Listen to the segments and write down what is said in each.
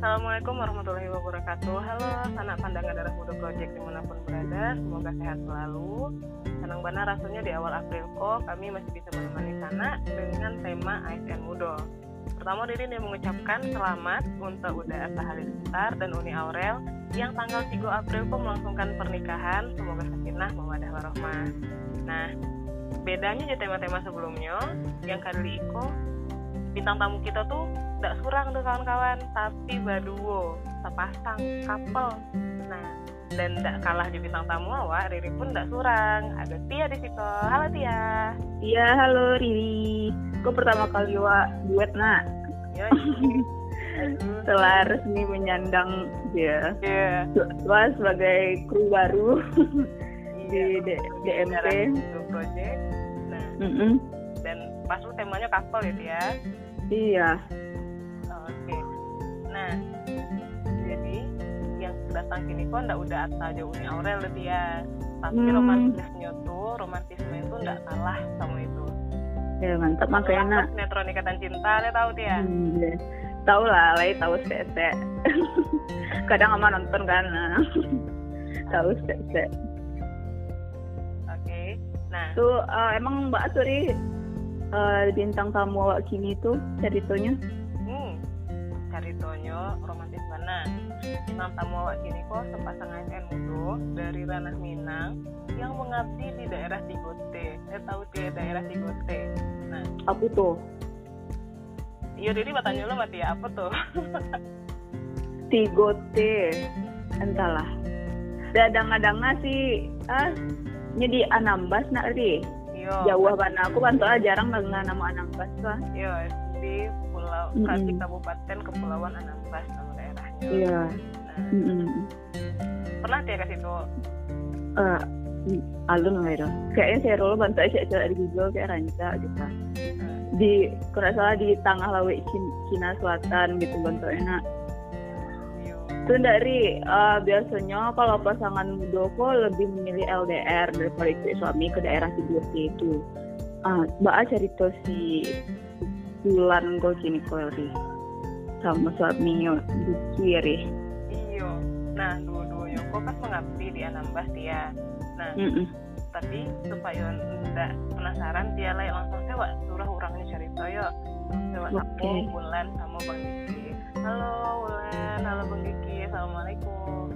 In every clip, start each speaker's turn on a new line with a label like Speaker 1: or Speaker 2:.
Speaker 1: Assalamualaikum warahmatullahi wabarakatuh. Halo, sanak pandangan darah muda project di mana pun berada, semoga sehat selalu. Senang benar rasanya di awal April kok kami masih bisa menemani sana dengan tema ASN Mudo. Pertama diri dia mengucapkan selamat untuk Uda Asa Halilintar dan Uni Aurel yang tanggal 3 April kok melangsungkan pernikahan. Semoga sakinah mawadah warohmah. Nah, bedanya di tema-tema sebelumnya, yang kali Iko bintang tamu kita tuh tidak surang tuh kawan-kawan. Tapi baduo sepasang couple nah dan tidak kalah di bintang tamu awak Riri pun tidak surang. Ada Tia di situ. Halo Tia.
Speaker 2: Iya halo Riri. Kok pertama kali wa duet nak. Setelah resmi menyandang dia. Yeah. Wah, sebagai kru baru di D DMP
Speaker 1: project. Nah mm -hmm. Lu temanya couple ya Tia
Speaker 2: Iya.
Speaker 1: Oke. Okay. Nah, jadi yang datang kini kok ndak udah aja Uni Aurel lebih ya. Tapi hmm. romantisnya tuh, romantisme itu ndak kalah sama itu.
Speaker 2: Ya mantap makanya nak.
Speaker 1: Sinetron Ikatan Cinta, le tahu dia? Hmm,
Speaker 2: ya. Tahu lah, lagi tahu sese. Kadang ama nonton kan. tahu sese.
Speaker 1: Oke. Nah.
Speaker 2: Tuh uh, emang Mbak Suri uh, bintang tamu awak kini itu ceritanya?
Speaker 1: Hmm, ceritanya romantis mana? Bintang tamu awak kini kok sepasang ASN mudo dari ranah Minang yang mengabdi di daerah Tigote. Saya tahu di daerah Tigote.
Speaker 2: Nah, apa tuh?
Speaker 1: Iya, jadi bertanya lo mati apa tuh?
Speaker 2: Tigote, entahlah. Dadang-dadang sih, ah, jadi Anambas nak ri. Yo. Jauh banget aku bantu aja jarang dengan nama Anambas lah.
Speaker 1: Yo di pulau mm -hmm. kabupaten kepulauan Anambas nama daerahnya.
Speaker 2: Iya. Nah, mm -hmm.
Speaker 1: Pernah dia ke situ?
Speaker 2: Uh, alun lah itu. Kayaknya saya dulu bantu aja coba di Google kayak ranca gitu. Hmm. Di kalau salah di tengah laut Cina Selatan gitu bantu enak itu dari uh, biasanya kalau pasangan muda kok lebih memilih LDR daripada ikut suami ke daerah Sidoarjo itu. Ah, uh, mbak cerita si bulan kok kini kori sama suami di kiri.
Speaker 1: Iya. Nah, dua-duanya kok kan mengabdi di Anambas dia. Nah, mm -mm. tapi supaya tidak penasaran dia lah langsung sewa surah orangnya cerita ya. Sewa okay. bulan sama Bang Diki. Halo Wulan, halo Bang Diki Assalamualaikum.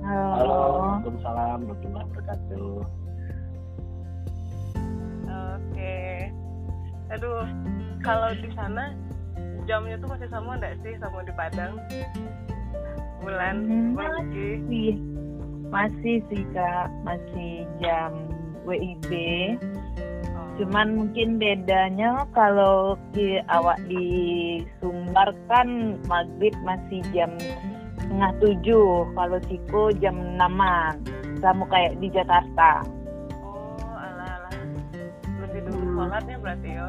Speaker 3: Halo. Halo. Waalaikumsalam warahmatullahi wabarakatuh.
Speaker 1: Oke. Aduh, kalau di sana jamnya tuh masih sama enggak sih sama di Padang? Bulan, hmm,
Speaker 2: masih. Masih sih kak, masih jam WIB. Cuman mungkin bedanya kalau di awak di Sumbar kan maghrib masih jam setengah tujuh kalau Siko jam enaman. Sama kayak di Jakarta.
Speaker 1: Oh ala ala lebih dulu hmm. sholatnya berarti ya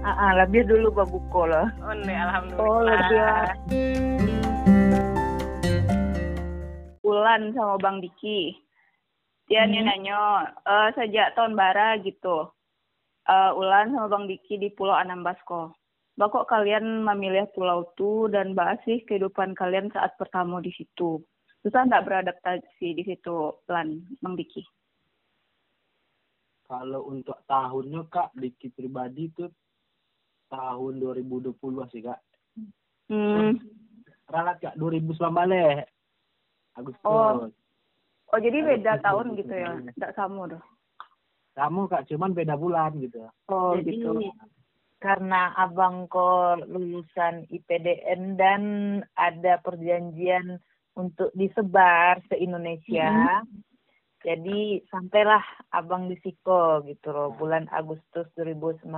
Speaker 2: ah, lebih dulu babuko loh
Speaker 1: oh nih alhamdulillah. Oh lebih
Speaker 2: Bulan sama Bang Diki. Dia hmm. nanya uh, sejak tahun bara gitu uh, Ulan sama Bang Diki di Pulau Anambas kok Mbak kok kalian memilih pulau itu dan bahas sih kehidupan kalian saat pertama di situ? Susah nggak beradaptasi di situ, Lan, Bang Diki?
Speaker 3: Kalau untuk tahunnya Kak, Diki pribadi itu tahun 2020 sih Kak. Hmm. Ralat Kak, 2019 Agustus.
Speaker 2: Oh, oh jadi beda Agustus, tahun gitu ya? Nggak sama dong?
Speaker 3: Sama Kak, cuman beda bulan gitu.
Speaker 2: Oh jadi, gitu karena abang kok lulusan IPDN dan ada perjanjian untuk disebar se Indonesia. Mm-hmm. Jadi sampailah abang di Siko gitu loh bulan Agustus 2019.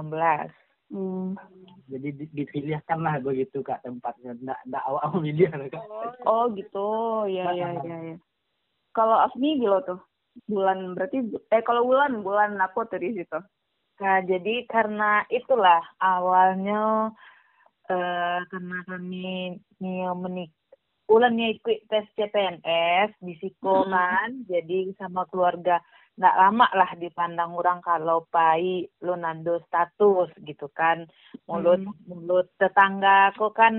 Speaker 3: Hmm. Jadi dipilihkan lah begitu kak tempatnya, ndak ndak awak memilih kak.
Speaker 2: Oh gitu, ya ya ya. ya. Kalau Afni gitu tuh bulan berarti eh kalau bulan bulan apa tuh di situ? Nah, jadi karena itulah awalnya uh, karena kami nio menik ulannya ikut tes CPNS di Siko hmm. kan, jadi sama keluarga
Speaker 4: nggak lama lah dipandang orang kalau pai lu nando status gitu kan mulut hmm. mulut tetangga kok kan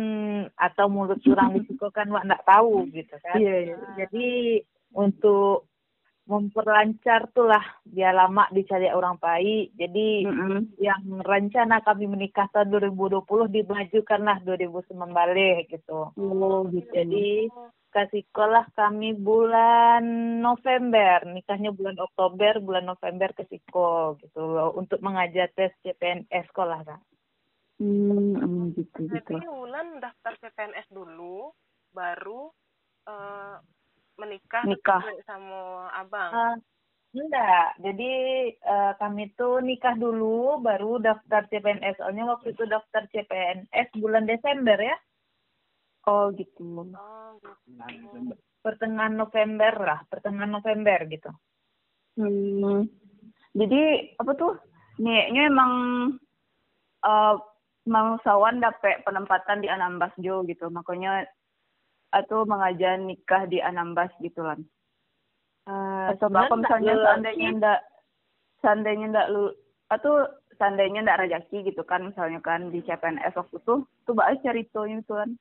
Speaker 4: atau mulut orang di situ kan nggak tahu gitu kan
Speaker 2: yeah, yeah.
Speaker 4: jadi untuk memperlancar tuh lah dia lama dicari orang pai jadi mm-hmm. yang rencana kami menikah tahun 2020 dimajukanlah 2019 gitu
Speaker 2: oh gitu
Speaker 4: jadi kasih sekolah kami bulan November, nikahnya bulan Oktober, bulan November ke Siko gitu loh untuk mengajar tes CPNS sekolah kan.
Speaker 2: Hmm, gitu
Speaker 1: gitu. Jadi bulan daftar CPNS dulu, baru uh, menikah
Speaker 2: nikah
Speaker 1: sama abang.
Speaker 4: Uh, enggak, jadi uh, kami tuh nikah dulu, baru daftar CPNS. Soalnya waktu itu daftar CPNS bulan Desember ya.
Speaker 2: Oh gitu.
Speaker 1: Oh gitu.
Speaker 4: Pertengahan November lah, pertengahan November gitu.
Speaker 2: Hmm. Jadi apa tuh? Niatnya emang uh, mau sawan dapet penempatan di Anambas Jo gitu. Makanya atau mengajar nikah di Anambas gitu kan. Uh, atau kalau misalnya seandainya ndak seandainya ndak lu atau seandainya ndak rajaki gitu kan misalnya kan di CPNS waktu itu tuh bahas cerita itu kan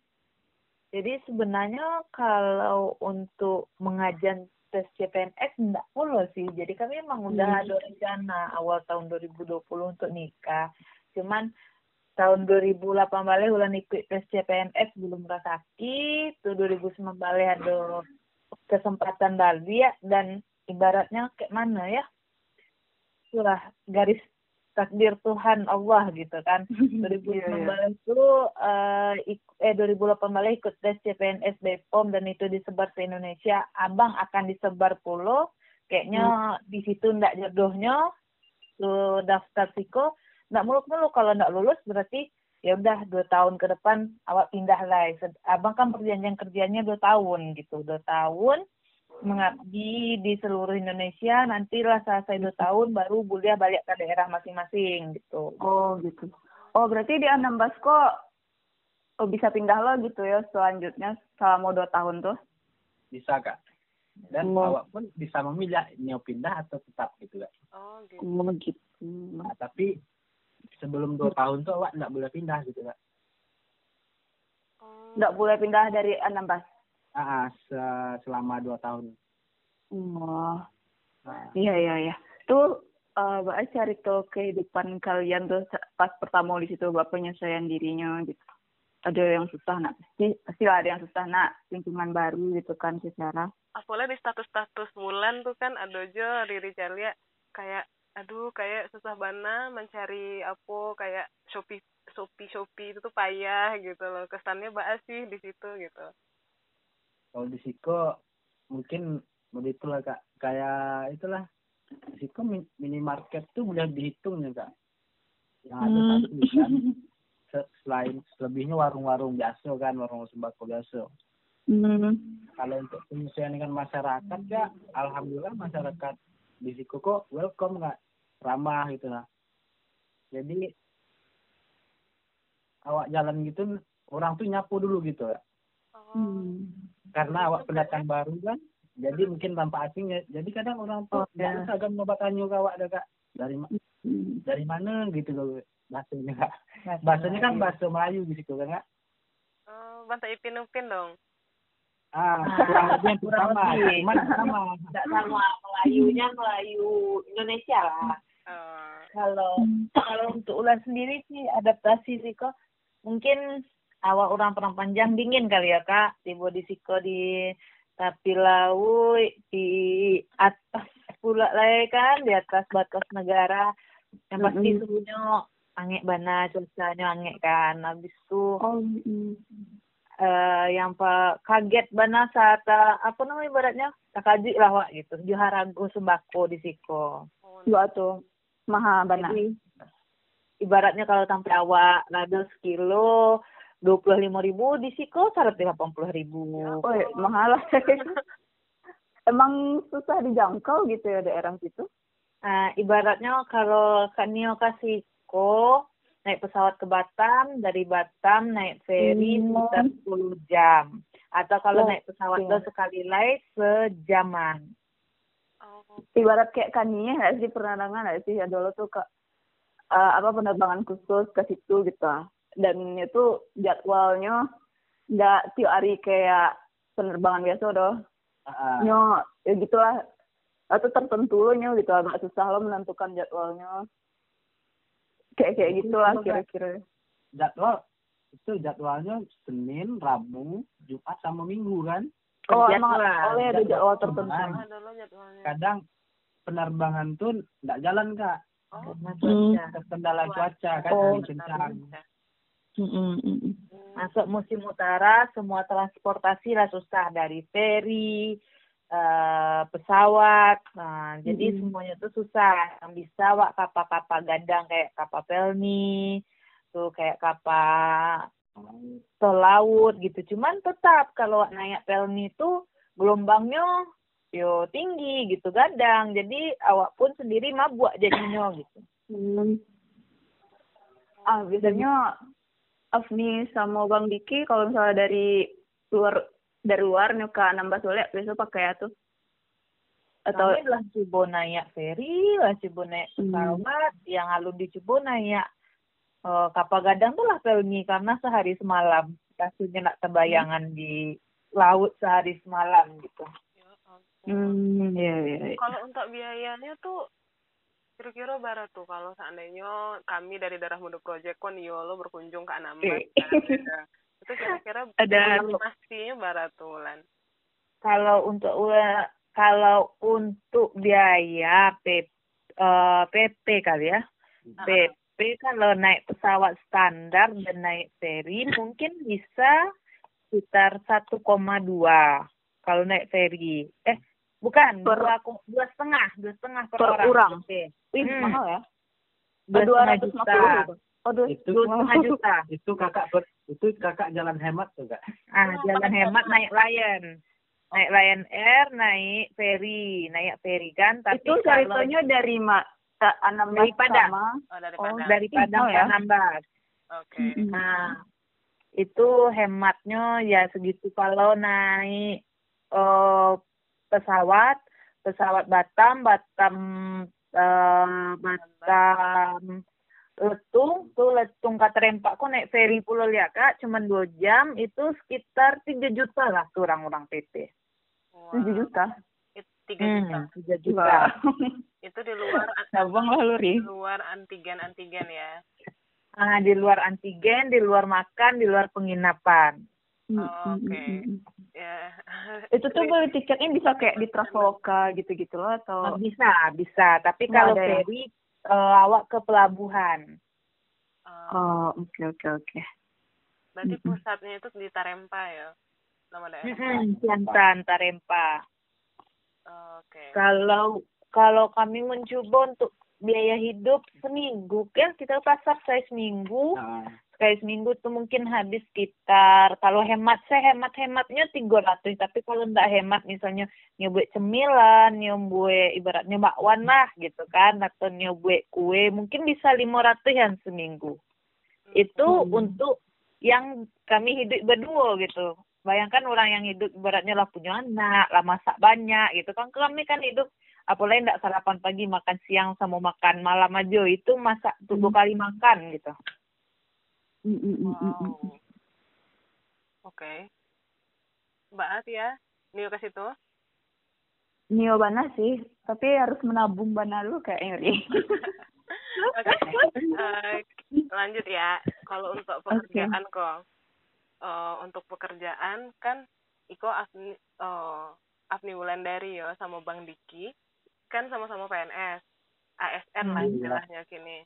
Speaker 4: jadi sebenarnya kalau untuk mengajar tes CPNS enggak perlu sih. Jadi kami memang udah hmm. ada rencana awal tahun 2020 untuk nikah. Cuman tahun 2018 bulan ikut tes CPNS belum sakit, tuh 2019 ada kesempatan Bali ya dan ibaratnya kayak mana ya? Itulah garis takdir Tuhan Allah gitu kan 2019 itu uh, eh 2018 ikut tes CPNS BPOM dan itu disebar ke Indonesia abang akan disebar pulau kayaknya hmm. di situ ndak jodohnya lu daftar psiko ndak muluk-muluk kalau ndak lulus berarti ya udah dua tahun ke depan awak pindah lah. Abang kan perjanjian kerjanya dua tahun gitu. Dua tahun mengabdi di seluruh Indonesia nantilah selesai dua tahun baru kuliah balik ke daerah masing-masing gitu.
Speaker 2: Oh gitu. Oh berarti di Anambas kok oh, bisa pindah lo gitu ya selanjutnya selama dua tahun tuh?
Speaker 3: Bisa kak. Dan oh. awak pun bisa memilih mau pindah atau tetap gitu kak.
Speaker 1: Oh gitu,
Speaker 2: oh, gitu.
Speaker 3: Nah, tapi sebelum dua tahun tuh awak nggak boleh pindah gitu kak
Speaker 2: nggak boleh pindah dari Anambas
Speaker 3: Ah, selama dua tahun.
Speaker 2: Oh, nah. iya iya iya. Tuh uh, cari tuh kehidupan kalian tuh pas pertama di situ Bapak penyesuaian dirinya gitu. Ada yang susah nak pasti pasti ada yang susah nak lingkungan baru gitu kan secara.
Speaker 1: Apalagi di status-status bulan tuh kan ada aja diri Celia kayak aduh kayak susah bana mencari apa kayak shopee shopee shopee itu tuh payah gitu loh. Kesannya mbak sih di situ gitu.
Speaker 3: Kalau di Siko mungkin begitulah kak. Kayak itulah Siko minimarket tuh mudah dihitung ya kak. Yang ada hmm. satu kan. Selain selebihnya warung-warung biasa kan warung sembako biasa.
Speaker 2: Hmm.
Speaker 3: kalau untuk penyesuaian dengan masyarakat ya alhamdulillah masyarakat di kok welcome nggak ramah gitu lah jadi awak jalan gitu orang tuh nyapu dulu gitu ya
Speaker 2: Hmm.
Speaker 3: Karena awak pendatang baru kan, jadi mungkin tanpa asing ya. Jadi kadang orang tuh oh, ya. agak tanya awak ada kak dari hmm. dari mana gitu loh bahasanya kak. Bahasanya kan bahasa Melayu di situ kan kak.
Speaker 1: Oh, bahasa Ipin Upin dong.
Speaker 3: Ah, kurang lebih yang sama, cuman sama.
Speaker 4: Tidak sama Melayunya Melayu Indonesia lah.
Speaker 1: Uh.
Speaker 4: Kalau kalau untuk ular sendiri sih adaptasi sih kok mungkin awal orang perang panjang dingin kali ya kak di body siko di tapi lau di atas pula lah kan di atas batas negara yang pasti mm -hmm. suhunya angin bana cuacanya angin kan habis itu
Speaker 2: oh, mm -hmm.
Speaker 4: Uh, yang pak kaget bana saat uh, apa namanya ibaratnya takaji lah wak gitu juharago sembako di siko
Speaker 2: oh, tuh maha bana Jadi,
Speaker 4: ibaratnya kalau sampai awak lado sekilo dua puluh lima ribu di Siko seratus delapan puluh ribu.
Speaker 2: Oh, ya, mahal. Emang susah dijangkau gitu ya daerah situ?
Speaker 4: Nah, ibaratnya kalau Kanio ke Siko naik pesawat ke Batam, dari Batam naik ferry hmm. sekitar 10 jam. Atau kalau oh, naik pesawat okay. sekali lagi sejaman.
Speaker 1: Oh.
Speaker 2: ibarat kayak kaninya nggak sih pernah dengar nggak sih ya dulu tuh ke uh, apa penerbangan khusus ke situ gitu dan itu jadwalnya nggak tiap hari kayak penerbangan biasa doh
Speaker 3: Ah,
Speaker 2: nyo ya gitulah atau tertentu nyo gitu agak susah lo menentukan jadwalnya kayak kayak gitulah kira-kira
Speaker 3: jadwal itu jadwalnya Senin, Rabu, Jumat sama Minggu kan.
Speaker 2: oh
Speaker 4: Jadwal.
Speaker 2: emang oh ya ada jadwal tertentu
Speaker 3: Kadang penerbangan tuh nggak jalan kak,
Speaker 1: oh
Speaker 4: Karena
Speaker 2: Hmm.
Speaker 3: terkendala cuaca kan
Speaker 2: Oh.
Speaker 3: kencang.
Speaker 2: Mm-mm, mm-mm.
Speaker 4: Masuk musim utara, semua transportasi lah susah dari feri, eh, pesawat. Nah, jadi
Speaker 2: Mm-mm.
Speaker 4: semuanya tuh susah. Yang bisa wak kapal-kapal gadang kayak kapal pelni, tuh kayak kapal tol laut gitu. Cuman tetap kalau naik pelni itu gelombangnya yo tinggi gitu gadang. Jadi awak pun sendiri mabuk jadinya gitu.
Speaker 2: Hmm. Ah, biasanya Afni sama Bang Diki kalau misalnya dari luar dari luar nih ke nambah solek biasa pakai itu atau
Speaker 4: Kami lah coba naik feri, lah coba naik
Speaker 2: Hmm.
Speaker 4: yang alun dicoba naik eh, kapal gadang tuh lah pelni karena sehari semalam. Kasusnya nak terbayangan di laut sehari semalam gitu.
Speaker 1: ya
Speaker 2: hmm ya ya, ya.
Speaker 1: kalau untuk biayanya tuh kira-kira barat tuh kalau seandainya kami dari Darah Muda Project kon yo lo berkunjung ke Anambas
Speaker 2: Eh.
Speaker 1: kan, itu kira-kira
Speaker 2: Ada-
Speaker 1: pastinya barat tuh lan
Speaker 4: Kalau untuk kalau untuk biaya P, eh, PP kali ya. PP kalau naik pesawat standar dan naik feri mungkin bisa sekitar 1,2 kalau naik feri. Eh, bukan,
Speaker 2: Per-
Speaker 4: dua, dua setengah, dua setengah per,
Speaker 2: Per
Speaker 4: orang.
Speaker 2: orang?
Speaker 4: PP.
Speaker 2: Wih,
Speaker 4: Hmm.
Speaker 2: mahal ya?
Speaker 4: Dua
Speaker 2: ratus lima puluh. Oh, dua,
Speaker 3: Itu
Speaker 4: Dua juta.
Speaker 3: itu kakak ber- itu kakak jalan hemat tuh kak.
Speaker 4: Ah, jalan hemat naik Lion. Naik Lion Air, naik ferry, naik ferry kan. Tapi
Speaker 2: itu
Speaker 4: kalau
Speaker 2: ceritanya dari ma uh, Anambas
Speaker 4: Dari Padang.
Speaker 2: sama
Speaker 1: oh dari
Speaker 2: Oh,
Speaker 1: Padang
Speaker 4: dari Padang
Speaker 2: Oh, ya.
Speaker 4: Anambas.
Speaker 1: oke
Speaker 2: Mm-mm.
Speaker 4: Nah, itu hematnya ya segitu kalau naik eh, pesawat, pesawat Batam, Batam eh, Batam Letung, tuh Letung Katerempak kok naik ferry pulau lihat kak, cuman dua jam itu sekitar tiga juta lah tuh orang-orang PP.
Speaker 1: Wah,
Speaker 2: tujuh juta.
Speaker 1: tiga juta
Speaker 4: Hmm, tiga juta.
Speaker 2: Wah.
Speaker 1: itu di luar
Speaker 2: Abang lah lu
Speaker 1: di luar antigen antigen ya
Speaker 4: Ah, di luar antigen, di luar makan, di luar penginapan.
Speaker 2: Mm,
Speaker 1: Oh, oke.
Speaker 2: mm.
Speaker 1: ya
Speaker 2: Itu tuh beli tiketnya bisa kayak di Traveloka gitu-gitu loh atau
Speaker 4: bisa, bisa. Tapi kalau
Speaker 2: ya?
Speaker 4: ferry eh, awak ke pelabuhan.
Speaker 1: eh,
Speaker 2: Oh, oke oke oke.
Speaker 1: berarti
Speaker 2: Mm-mm.
Speaker 1: pusatnya itu di Tarempa ya nama daerah
Speaker 4: Siantan, Tarempa.
Speaker 1: oke
Speaker 4: Kalau kalau kami mencoba untuk biaya hidup seminggu kan kita pasar saya seminggu
Speaker 3: Nah,
Speaker 4: sekali seminggu tuh mungkin habis sekitar kalau hemat saya hemat hematnya tiga ratus tapi kalau ndak hemat misalnya nyobuat cemilan nyobuat ibaratnya bakwan lah gitu kan atau nyobuat kue mungkin bisa lima ratusan seminggu. Itu
Speaker 2: Hmm.
Speaker 4: untuk yang kami hidup berdua gitu. Bayangkan orang yang hidup ibaratnya lah punya anak lah masak banyak gitu kan kami kan hidup apalagi ndak sarapan pagi makan siang sama makan malam aja itu masak tuh dua kali makan gitu
Speaker 2: Mm, mm, mm,
Speaker 1: wow
Speaker 2: mm.
Speaker 1: oke Mbak ya Nio ke situ
Speaker 2: Nio Bana sih, tapi harus menabung Bana lu kayaknya.
Speaker 1: Oke, eh, lanjut ya. Kalau untuk pekerjaan kok, eh, untuk pekerjaan kan Iko Afni, eh, Afni Wulandari ya sama Bang Diki kan sama-sama PNS, ASN lah
Speaker 3: Hmm.
Speaker 1: istilahnya kini.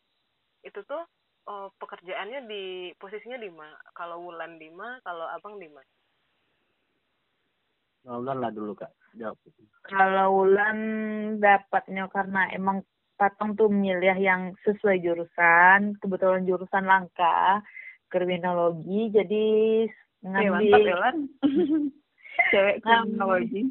Speaker 1: Itu tuh eh, pekerjaannya di posisinya di mana? Kalau Wulan di mana? Kalau Abang di mana?
Speaker 3: Ulan lah dulu kak. Jawab.
Speaker 4: kalau Ulan dapatnya karena emang Patong tuh milih yang sesuai jurusan, kebetulan jurusan langka, kriminologi, jadi ngambil
Speaker 2: Lan. Cewek kriminologi.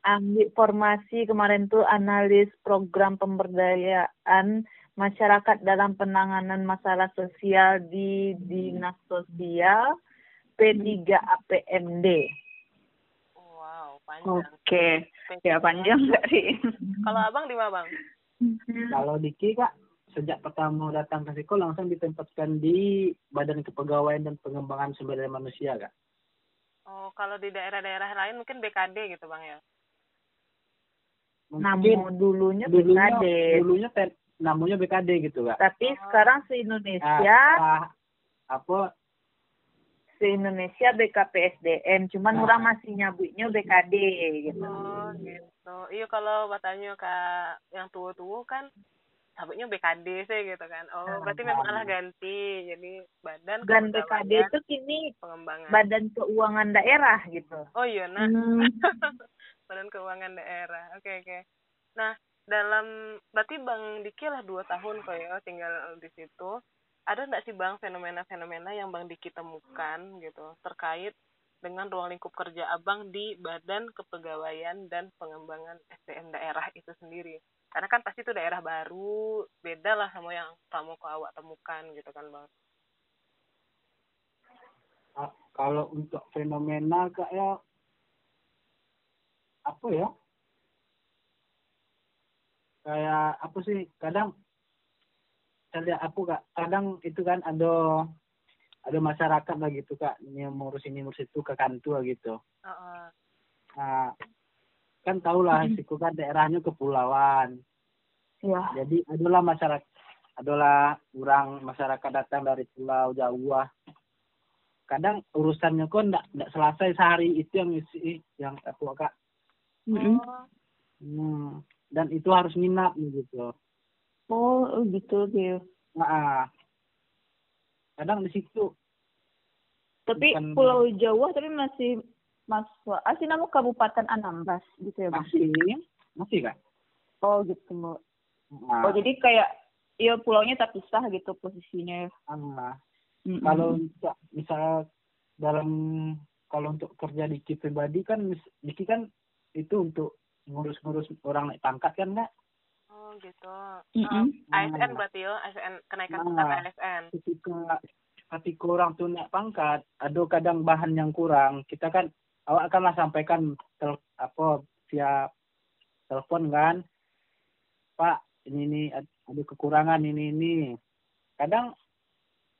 Speaker 4: ambil formasi kemarin tuh analis program pemberdayaan masyarakat dalam penanganan masalah sosial di Dinas Sosial P3 APMD.
Speaker 1: Wow, panjang.
Speaker 2: Oke. ya panjang nggak sih
Speaker 1: Kalau abang di mana bang?
Speaker 3: Kalau Diki kak sejak pertama datang ke Siko langsung ditempatkan di Badan Kepegawaian dan Pengembangan Sumber Daya Manusia kak.
Speaker 1: Oh kalau di daerah-daerah lain mungkin BKD gitu bang ya?
Speaker 4: Namun dulunya
Speaker 3: dulunya
Speaker 4: BKD.
Speaker 3: dulunya ten- namanya BKD gitu kak.
Speaker 4: Tapi sekarang se
Speaker 3: Ah,
Speaker 4: Indonesia,
Speaker 3: ah, apa
Speaker 4: se Indonesia BKPSDM, cuman
Speaker 3: Ah.
Speaker 4: orang masih nyabutnya BKD gitu.
Speaker 1: Oh gitu. Iya kalau batanya kak yang tua-tua kan sabutnya BKD sih gitu kan. Oh berarti memang alah ganti. Jadi badan
Speaker 4: Dan BKD itu kini
Speaker 1: pengembangan.
Speaker 4: Badan Keuangan Daerah gitu.
Speaker 1: Oh iya nah.
Speaker 2: Hmm.
Speaker 1: Badan Keuangan Daerah. Oke oke. Nah dalam berarti Bang Diki lah dua tahun kok ya tinggal di situ. Ada nggak sih Bang fenomena-fenomena yang Bang Diki temukan gitu terkait dengan ruang lingkup kerja Abang di Badan Kepegawaian dan Pengembangan SDM daerah itu sendiri. Karena kan pasti itu daerah baru, beda lah sama yang kamu ke awak temukan gitu kan Bang.
Speaker 3: kalau untuk fenomena kak ya apa ya? Kayak apa sih? Kadang saya apa kak? Kadang itu kan ada ada masyarakat lah gitu kak yang ngurus ini ngurus itu ke kantor gitu.
Speaker 1: Heeh.
Speaker 3: Nah, kan tahulah Siko kan daerahnya kepulauan.
Speaker 2: ya
Speaker 3: Jadi adalah masyarakat adalah orang masyarakat datang dari pulau Jawa. Kadang urusannya kok ndak ndak selesai sehari itu yang isi yang aku kak.
Speaker 2: Mm-mm.
Speaker 1: Oh,
Speaker 3: Hmm. Dan itu harus minat gitu.
Speaker 2: oh oh, gitu dia
Speaker 3: Nah, kadang di situ
Speaker 2: tapi
Speaker 3: Bukan-
Speaker 2: Pulau Jawa tapi masih masuk asli nama Kabupaten Anambas gitu ya bang
Speaker 3: masih masih kak.
Speaker 2: oh gitu.
Speaker 3: Nah,
Speaker 2: oh jadi kayak iya pulaunya terpisah gitu posisinya
Speaker 3: ah,
Speaker 2: Mm-mm.
Speaker 3: kalau misal dalam kalau untuk kerja di pribadi kan Diki kan itu untuk ngurus-ngurus orang naik pangkat kan kak.
Speaker 1: oh gitu.
Speaker 2: Mm-mm.
Speaker 1: Oh, ASN berarti yo, ASN kenaikan
Speaker 3: Nah.
Speaker 1: pangkat ASN.
Speaker 3: ketika ketika orang tuh naik pangkat ada kadang bahan yang kurang kita kan awak akanlah sampaikan tel, apa via telepon kan pak ini ini ada kekurangan ini ini kadang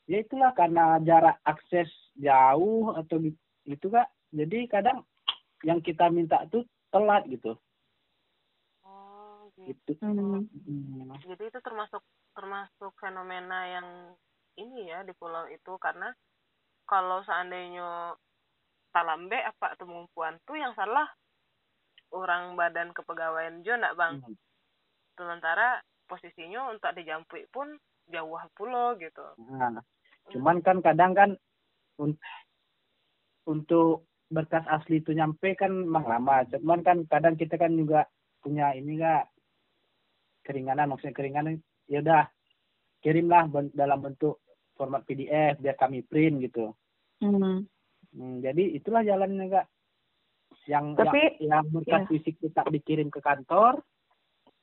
Speaker 3: ya itulah karena jarak akses jauh atau gi- gitu kak jadi kadang yang kita minta tuh telat gitu
Speaker 1: Oh gitu.
Speaker 2: Hmm.
Speaker 3: Hmm.
Speaker 1: Jadi itu termasuk termasuk fenomena yang ini ya di pulau itu karena kalau seandainya talambe apa tumumpuan tuh yang salah orang badan kepegawaian jo nak bang
Speaker 3: Hmm.
Speaker 1: sementara posisinya untuk dijampui pun jauh pulau gitu
Speaker 3: Nah, cuman kan kadang kan un- untuk berkas asli itu nyampe kan memang lama. Cuman kan kadang kita kan juga punya ini enggak keringanan maksudnya keringanan ya udah kirimlah ben- dalam bentuk format PDF biar kami print gitu.
Speaker 2: Hmm.
Speaker 3: Hmm, jadi itulah jalannya enggak yang
Speaker 2: Tapi-
Speaker 3: yang, yang berkas
Speaker 2: iya.
Speaker 3: fisik tetap dikirim ke kantor,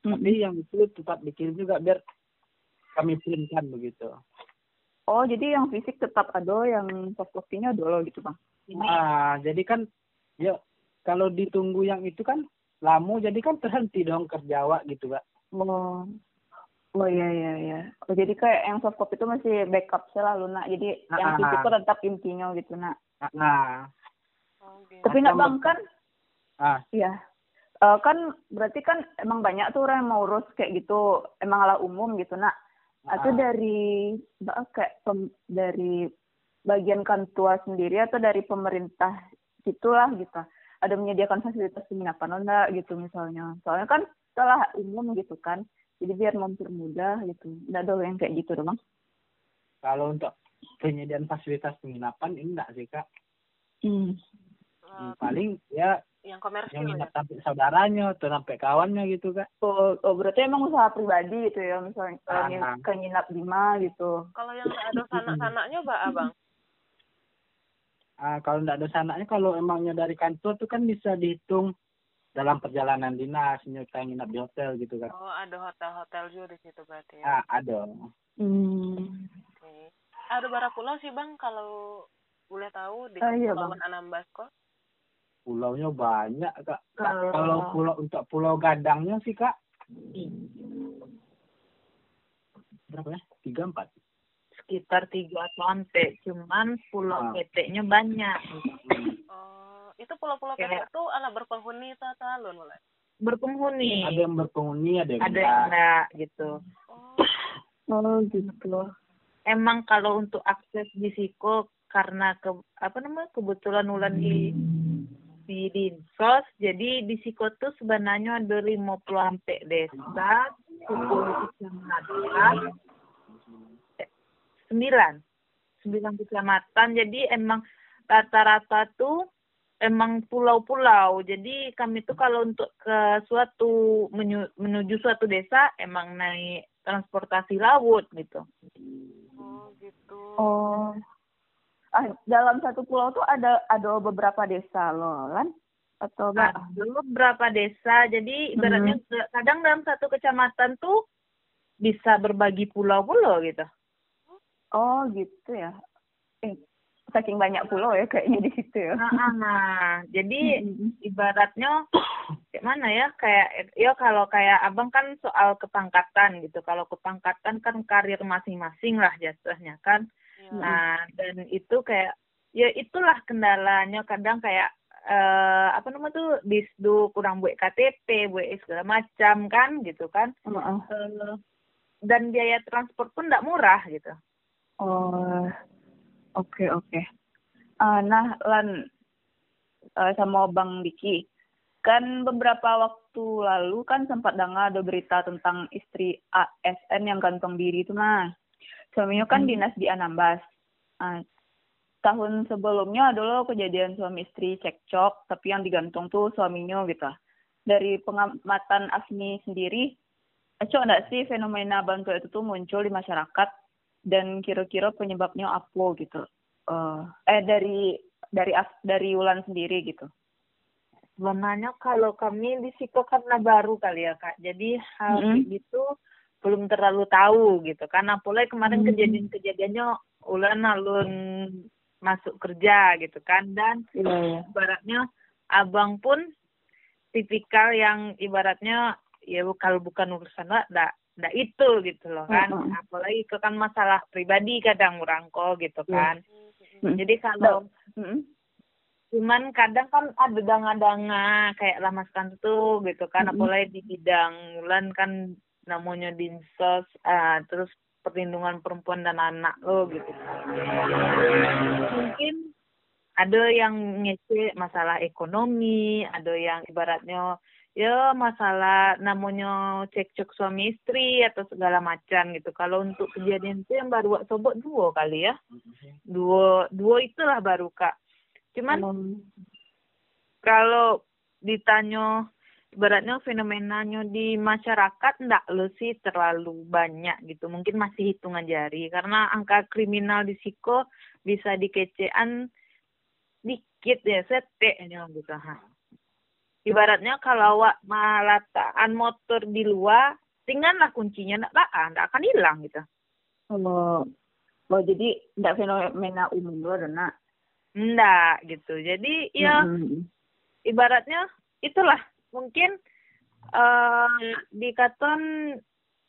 Speaker 2: Mm-mm.
Speaker 3: tapi yang itu tetap dikirim juga biar kami printkan begitu.
Speaker 2: oh jadi yang fisik tetap ada yang soft copy-nya ada loh gitu bang
Speaker 3: Nah, jadi kan ya kalau ditunggu yang itu kan lama jadi kan terhenti dong kerja awak gitu, Kak.
Speaker 2: Oh oh iya iya iya oh jadi kayak yang soft copy itu masih backup selalu nak jadi yang
Speaker 3: Ah.
Speaker 2: fisik itu tetap intinya gitu nak
Speaker 3: Nah,
Speaker 1: oh, gitu.
Speaker 2: tapi nak bang kan
Speaker 3: ah,
Speaker 2: Iya. Eh, kan berarti kan emang banyak tuh orang yang mau urus kayak gitu, emang ala umum gitu nak. Atau
Speaker 3: Ah.
Speaker 2: dari kayak pem- dari bagian kantua sendiri atau dari pemerintah gitulah gitu. Ada menyediakan fasilitas penginapan enggak gitu misalnya. Soalnya kan setelah umum gitu kan. Jadi biar mempermudah gitu. Enggak ada yang kayak gitu dong, Bang.
Speaker 3: kalau untuk penyediaan fasilitas penginapan ini enggak sih, Kak.
Speaker 2: Hmm.
Speaker 1: Eh,
Speaker 3: Paling ya
Speaker 1: yang komersil
Speaker 3: yang
Speaker 1: ya
Speaker 3: nginap sampai saudaranya atau sampai kawannya gitu, Kak.
Speaker 2: Oh, oh, berarti emang usaha pribadi gitu ya, misalnya
Speaker 3: Ah.
Speaker 2: ngin- ke nginap di mana gitu.
Speaker 1: kalau yang nggak ada sanak-sanaknya mbak abang
Speaker 3: Ah, kalau enggak ada sanaknya kalau emangnya dari kantor tuh kan bisa dihitung dalam perjalanan dinas, kita nginap di hotel gitu, Kak.
Speaker 1: oh ada hotel-hotel juga di situ berarti ya
Speaker 3: Ah, ada.
Speaker 2: Hmm.
Speaker 1: Oke. ada berapa pulau sih bang kalau boleh tahu di
Speaker 2: Ah, iya,
Speaker 1: Kepulauan Anambas kok
Speaker 3: pulaunya banyak kak. Kak,
Speaker 4: Kalau-
Speaker 3: kalau pulau untuk pulau gadangnya sih kak berapa ya tiga empat
Speaker 4: sekitar tiga sampai cuman
Speaker 3: Ah.
Speaker 4: pulau keteknya banyak
Speaker 1: Oh, itu pulau-pulau
Speaker 4: Kayak-
Speaker 1: itu ala berpenghuni atau talun mulai?
Speaker 4: berpenghuni.
Speaker 3: Ada yang berpenghuni ada yang
Speaker 4: ada yang
Speaker 3: enggak
Speaker 4: enggak gitu.
Speaker 1: Oh,
Speaker 2: Oh gitu.
Speaker 4: emang kalau untuk akses di Siko karena ke apa namanya kebetulan Ulan di di Dinsos jadi di Siko tuh sebenarnya ada 50 sampai desa 10 kecamatan eh, sembilan. Sembilan kecamatan jadi emang rata-rata tuh emang pulau-pulau jadi kami tuh kalau untuk ke suatu menuju suatu desa emang naik transportasi laut gitu
Speaker 1: oh gitu.
Speaker 2: Oh. Ah, dalam satu pulau tuh ada ada beberapa desa loh, kan? Atau enggak?
Speaker 4: ada beberapa desa jadi ibaratnya kadang dalam satu kecamatan tuh bisa berbagi pulau-pulau gitu
Speaker 2: Oh, gitu ya. Eh, saking banyak pulau ya kayaknya di situ ya.
Speaker 4: nah, ah, nah jadi
Speaker 2: Mm-mm.
Speaker 4: ibaratnya kayak mana ya kayak ya kalau kayak abang kan soal kepangkatan gitu kalau kepangkatan kan karir masing-masing lah jatuhnya kan
Speaker 1: Iya.
Speaker 4: nah dan itu kayak ya itulah kendalanya kadang kayak eh apa namanya tuh disdu kurang buat KTP buat segala macam kan gitu kan
Speaker 2: Heeh.
Speaker 4: Eh, dan biaya transport pun tidak murah gitu
Speaker 2: Oh, oke oke. Ah, nah, Lan eh, sama Bang Diki, kan beberapa waktu lalu kan sempat dengar ada berita tentang istri ASN yang gantung diri itu nah. Suaminya kan dinas di Anambas. Ah, tahun sebelumnya ada loh kejadian suami istri cekcok, tapi yang digantung tuh suaminya gitu. Dari pengamatan Afni sendiri, Cok enggak sih fenomena bantu itu tuh muncul di masyarakat dan kira-kira penyebabnya apa gitu? Eh, eh dari dari dari Wulan sendiri gitu.
Speaker 4: sebenarnya kalau kami di Siko karena baru kali ya kak jadi hal
Speaker 2: Mm-mm.
Speaker 4: kayak gitu belum terlalu tahu gitu karena mulai kemarin
Speaker 2: Mm.
Speaker 4: kejadian-kejadiannya ulan alun masuk kerja gitu kan dan
Speaker 2: Iya iya.
Speaker 4: ibaratnya abang pun tipikal yang ibaratnya ya kalau bukan urusan lah ndak itu gitu loh kan
Speaker 2: Mm-mm.
Speaker 4: apalagi itu kan masalah pribadi kadang orang kok gitu
Speaker 2: Iya.
Speaker 4: kan
Speaker 2: Mm.
Speaker 4: jadi kalau
Speaker 2: Mm-mm.
Speaker 4: cuman kadang kan ada danga-danga kayak lah mas kan tuh gitu kan
Speaker 2: Mm-mm.
Speaker 4: apalagi di bidang bulan kan namanya dinsos ah, terus perlindungan perempuan dan anak lo gitu mungkin ada yang ngece masalah ekonomi ada yang ibaratnya ya masalah namanya cekcok suami istri atau segala macam gitu. Kalau untuk kejadian itu yang baru wak sobot dua kali ya. Dua dua itulah baru kak. Cuman
Speaker 2: Hmm.
Speaker 4: kalau ditanya ibaratnya fenomenanya di masyarakat enggak lo sih terlalu banyak gitu. Mungkin masih hitungan jari karena angka kriminal di Siko bisa dikecean dikit ya setek gitu ha. Ibaratnya kalau awak malataan motor di luar tinggallah kuncinya enggak lah enggak akan hilang gitu
Speaker 2: Oh, oh jadi enggak fenomena umum loh Dona.
Speaker 4: enggak gitu jadi ya
Speaker 2: Mm-mm.
Speaker 4: ibaratnya itulah mungkin eh di Katon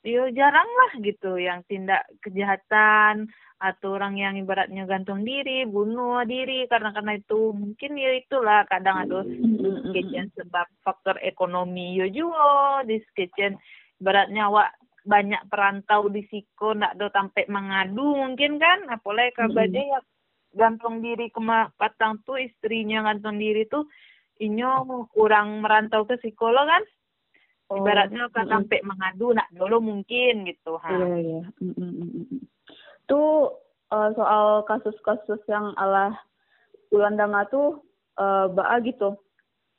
Speaker 4: yo jarang lah gitu yang tindak kejahatan atau orang yang ibaratnya gantung diri, bunuh diri karena karena itu mungkin ya itulah kadang ada sketchen sebab faktor ekonomi. Yo juga di sketchen ibaratnya banyak perantau di siko ndak do sampai mengadu mungkin kan? Apalagi kabarnya ya gantung diri ke Patang tuh istrinya gantung diri tuh inyo kurang merantau ke psikolog kan
Speaker 2: Oh,
Speaker 4: ibaratnya kan
Speaker 2: mm-mm.
Speaker 4: sampai mengadu nak dulu mungkin gitu ha
Speaker 2: Iya iya. Mm, mm, mm, mm. Tuh eh, soal kasus-kasus yang ala Ulandanga tuh eh baa gitu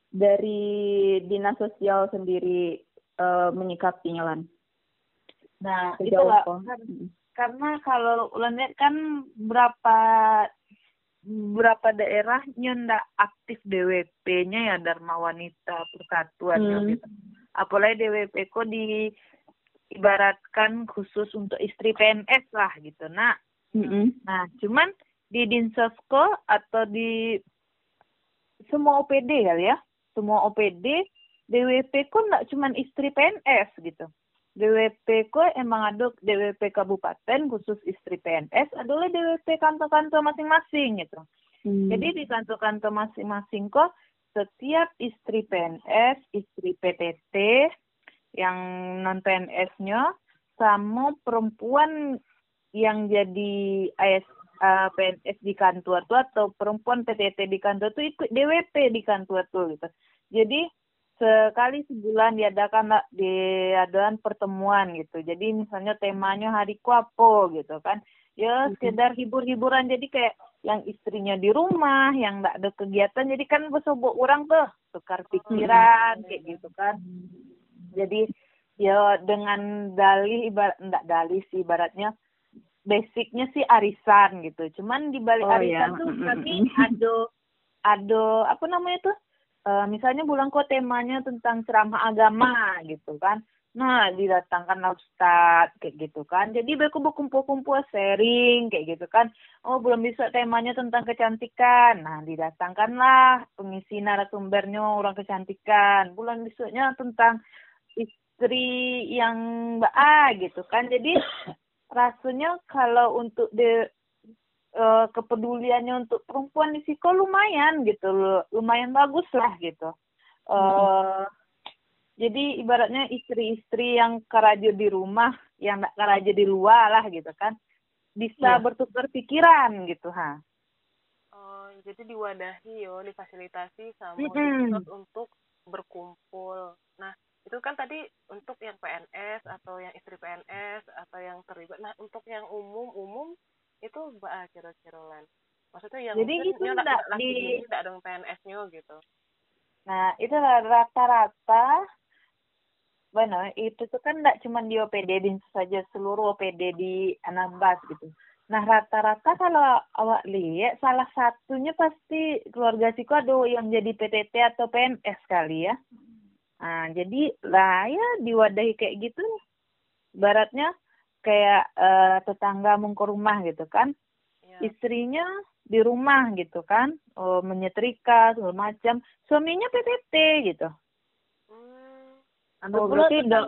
Speaker 2: dari dinas sosial sendiri eh, menyikapinya lan.
Speaker 4: nah kan
Speaker 2: Mm.
Speaker 4: karena kalau ulan lihat kan berapa berapa daerahnya ndak aktif DWP-nya ya Dharma Wanita Persatuan ya,
Speaker 2: Hmm.
Speaker 4: gitu. Apalagi DWP kok di ibaratkan khusus untuk istri PNS lah gitu. Nah,
Speaker 2: Mm-mm.
Speaker 4: nah cuman di Dinsosko atau di semua OPD kali ya semua OPD DWP kok nggak cuma istri PNS gitu DWP kok emang ada DWP kabupaten khusus istri PNS adalah DWP kantor-kantor masing-masing gitu hmm. jadi di kantor-kantor masing-masing kok setiap istri PNS istri PTT yang non PNS-nya sama perempuan yang jadi AS uh, PNS di kantor tuh atau perempuan PTT di kantor tuh ikut DWP di kantor tuh gitu. Jadi sekali sebulan diadakan diadakan pertemuan gitu. Jadi misalnya temanya hari apa gitu kan. Ya sekedar hibur-hiburan. Jadi kayak yang istrinya di rumah, yang nggak ada kegiatan. Jadi kan besobok orang tuh tukar pikiran kayak gitu kan. Jadi ya dengan dalih ibarat enggak dalih sih ibaratnya basicnya sih arisan gitu. Cuman di balik oh, arisan iya. tuh tapi ada ada apa namanya tuh? Uh, misalnya bulan kok temanya tentang ceramah agama gitu kan nah didatangkan ustad kayak gitu kan. Jadi mereka berkumpul-kumpul sharing kayak gitu kan. Oh belum bisa temanya tentang kecantikan. Nah didatangkanlah pengisi narasumbernya orang kecantikan. Bulan besoknya tentang istri yang mbak A gitu kan. Jadi rasanya kalau untuk de uh, kepeduliannya untuk perempuan di Siko lumayan gitu. Loh lumayan bagus lah gitu uh. Jadi ibaratnya istri-istri yang kerja di rumah yang nggak kerja di luar lah gitu kan bisa yeah. bertukar pikiran gitu ha.
Speaker 1: Oh jadi diwadahi yo difasilitasi sama mm -hmm. untuk berkumpul. Nah itu kan tadi untuk yang PNS atau yang istri PNS atau yang terlibat. Nah untuk yang umum umum itu mbak kira-kira lan? Maksudnya yang
Speaker 4: jadi itu enggak
Speaker 1: di tidak ada PNS-nya gitu.
Speaker 4: Nah itu rata-rata benar itu tuh kan tidak cuma di OPD di saja seluruh OPD di Anambas gitu. Nah rata-rata kalau awak lihat salah satunya pasti keluarga Siko ada yang jadi PTT atau PNS kali ya. Nah, jadi lah ya diwadahi kayak gitu, baratnya kayak uh, tetangga mau ke rumah gitu kan, ya. istrinya di rumah gitu kan, oh, menyetrika segala macam, suaminya PTT gitu.
Speaker 2: Oh, berarti da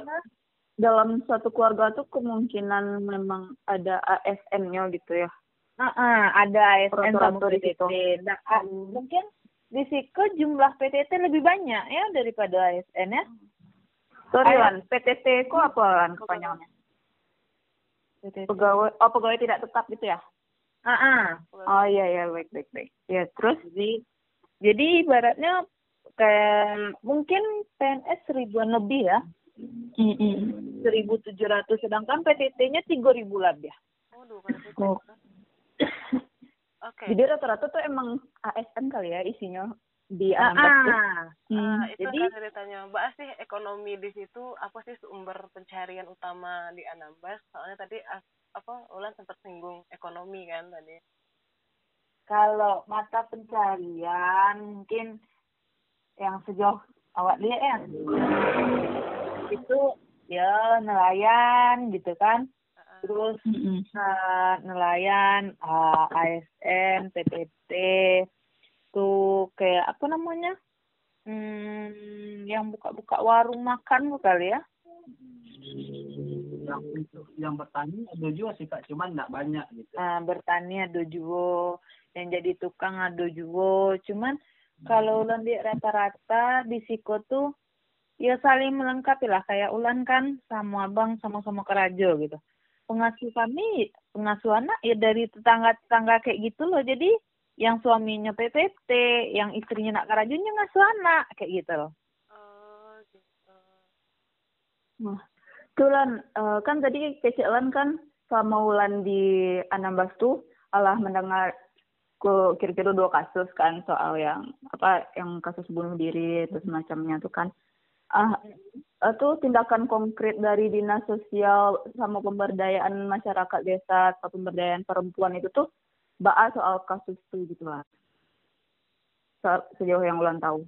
Speaker 2: dalam satu keluarga tuh kemungkinan memang ada ASN-nya gitu ya?
Speaker 4: Uh, uh, ada ASN sama PTT. Nah, hmm. mungkin di Siko jumlah PTT lebih banyak ya daripada ASN ya.
Speaker 2: Sorry Lan, PTT ku apa Lan kepanjangannya? Pegawai, oh pegawai tidak tetap gitu ya?
Speaker 4: Ah, uh
Speaker 2: oh iya iya baik baik baik. Ya terus
Speaker 4: jadi jadi ibaratnya kayak mungkin PNS seribuan lebih ya. Seribu tujuh ratus, sedangkan PTT-nya tiga ribu lebih ya.
Speaker 2: Oh, Oke. Okay. Jadi rata-rata tuh emang ASN kali ya isinya di
Speaker 1: ah, ah. Hmm. Uh, itu Jadi kan ceritanya Mbak sih ekonomi di situ apa sih sumber pencarian utama di Anambas? Soalnya tadi apa Ulan sempat singgung ekonomi kan tadi.
Speaker 4: Kalau mata pencarian mungkin yang sejauh awak lihat ya? Itu ya nelayan gitu kan. Terus uh, nelayan uh, ASN PTT tuh kayak apa namanya hmm, yang buka-buka warung makan kali ya.
Speaker 3: Yang yang bertani ada juga sih kak. Cuman nggak banyak gitu.
Speaker 4: Nah bertani ada juga yang jadi tukang ada juga cuman kalau ulan di rata-rata di Siko tuh ya saling melengkapi lah. Kayak ulan kan sama abang sama-sama kerajo gitu. Pengasuh kami pengasuh anak ya dari tetangga-tetangga kayak gitu loh. Jadi yang suaminya PPT yang istrinya nak karajunya ngasuh anak kayak gitu loh. Oh gitu.
Speaker 2: Nah tulan uh, kan tadi kecelakaan kan sama Wulan di Anambas tuh Allah mendengar kira-kira dua kasus kan soal yang apa yang kasus bunuh diri terus macamnya tuh kan. Ah itu tindakan konkret dari dinas sosial sama pemberdayaan masyarakat desa atau pemberdayaan perempuan itu tuh bahas soal kasus itu gitu lah sejauh yang ulang tahu.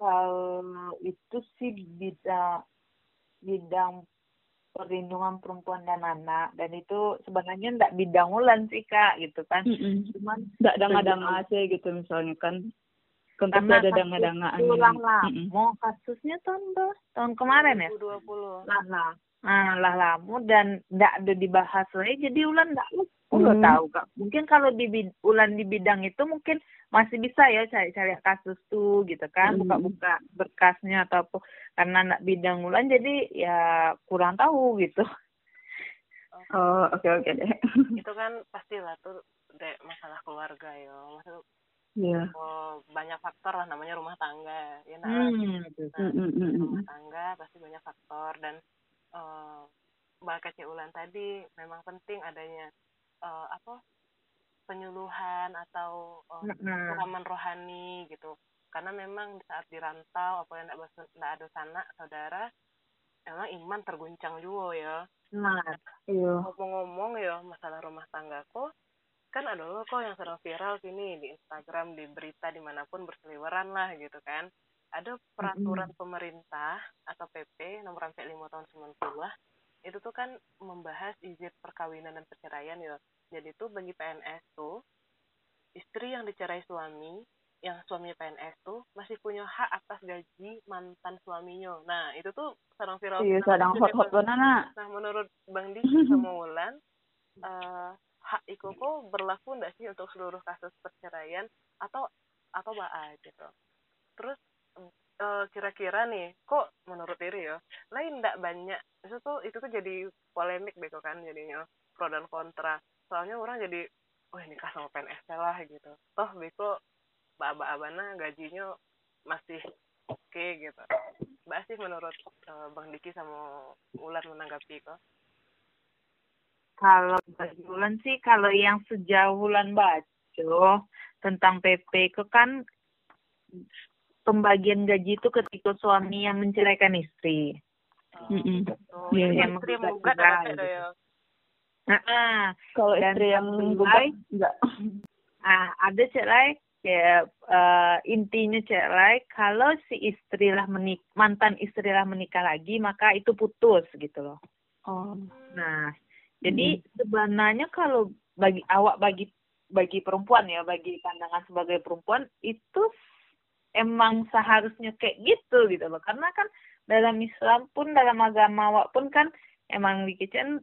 Speaker 4: Kalau itu sih bidang bidang perlindungan perempuan dan anak. Dan itu sebenarnya enggak bidang ulan sih kak gitu kan. Mm
Speaker 2: -hmm. cuman enggak ada ada sih gitu misalnya kan. Konteksnya
Speaker 4: Karena
Speaker 2: ada
Speaker 4: kasus
Speaker 2: danga-dangaan
Speaker 4: ulang lah. Mau kasusnya tahun ber- tahun kemarin ya?
Speaker 1: 2020
Speaker 4: lah lah. Ah lah lama dan ndak ada dibahas lagi jadi ulan ndak udah
Speaker 2: Hmm.
Speaker 4: tahu kak. Mungkin kalau di ulan di bidang itu mungkin masih bisa ya cari-cari kasus tuh gitu kan
Speaker 2: Hmm.
Speaker 4: buka-buka berkasnya atau apa karena ndak bidang ulan jadi ya kurang tahu gitu
Speaker 2: oh oke oke deh
Speaker 1: itu kan pastilah tuh dek masalah keluarga ya maksud
Speaker 2: iya
Speaker 1: oh, banyak faktor lah namanya rumah tangga ya nah,
Speaker 4: hmm gitu.
Speaker 1: Nah,
Speaker 2: Mm, mm, mm, mm.
Speaker 1: rumah tangga pasti banyak faktor dan eh bahkan Cik Ulan tadi memang penting adanya eh, apa penyuluhan atau pemahaman rohani gitu. Karena memang di saat dirantau apa yang tidak ada sanak saudara emang iman terguncang juga ya.
Speaker 4: Nah
Speaker 2: iya.
Speaker 1: ngomong-ngomong ya masalah rumah tangga kok kan ada loh kok yang sedang viral sini di Instagram di berita di mana pun berseliweran lah gitu kan. Ada peraturan pemerintah atau PP nomor sampai 5 tahun 90 itu tuh kan membahas izin perkawinan dan perceraian ya jadi tuh bagi PNS tuh istri yang dicerai suami yang suaminya PNS tuh masih punya hak atas gaji mantan suaminya. Nah itu tuh sedang viral
Speaker 2: iya sedang hot hot banana
Speaker 1: Nah, menurut Bang Diki sama Wulan, eh hak itu kok berlaku enggak sih untuk seluruh kasus perceraian? Atau atau baa gitu. Terus eh, kira-kira nih, kok menurut diri ya, lain enggak banyak. Itu tuh itu tuh jadi polemik gitu kan jadinya pro dan kontra. Soalnya orang jadi, wah nikah sama PNS lah gitu. Toh beko baa-baa gajinya masih oke gitu. Mbak sih menurut eh, Bang Diki sama Ulan menanggapi kok.
Speaker 4: Kalau bagi sih, kalau yang sejauh Wulan baca tentang PP itu kan pembagian gaji itu ketika suami yang menceraikan istri.
Speaker 2: Mm-mm.
Speaker 1: Oh,
Speaker 2: Iya,
Speaker 1: yang
Speaker 2: iya.
Speaker 1: istri
Speaker 4: Gugat
Speaker 1: menggugat
Speaker 4: juga,
Speaker 1: ada
Speaker 4: gitu.
Speaker 1: ya.
Speaker 4: Nah,
Speaker 2: kalau istri yang
Speaker 4: satu
Speaker 2: gugat
Speaker 4: lagi-
Speaker 2: enggak
Speaker 4: ah, ada cek lain kayak eh, intinya cek lain kalau si istri lah menik mantan istri lah menikah lagi maka itu putus gitu loh.
Speaker 2: oh
Speaker 4: Nah, jadi sebenarnya kalau bagi awak bagi bagi perempuan ya, bagi pandangan sebagai perempuan itu emang seharusnya kayak gitu gitu loh. Karena kan dalam Islam pun dalam agama awak pun kan emang dikicen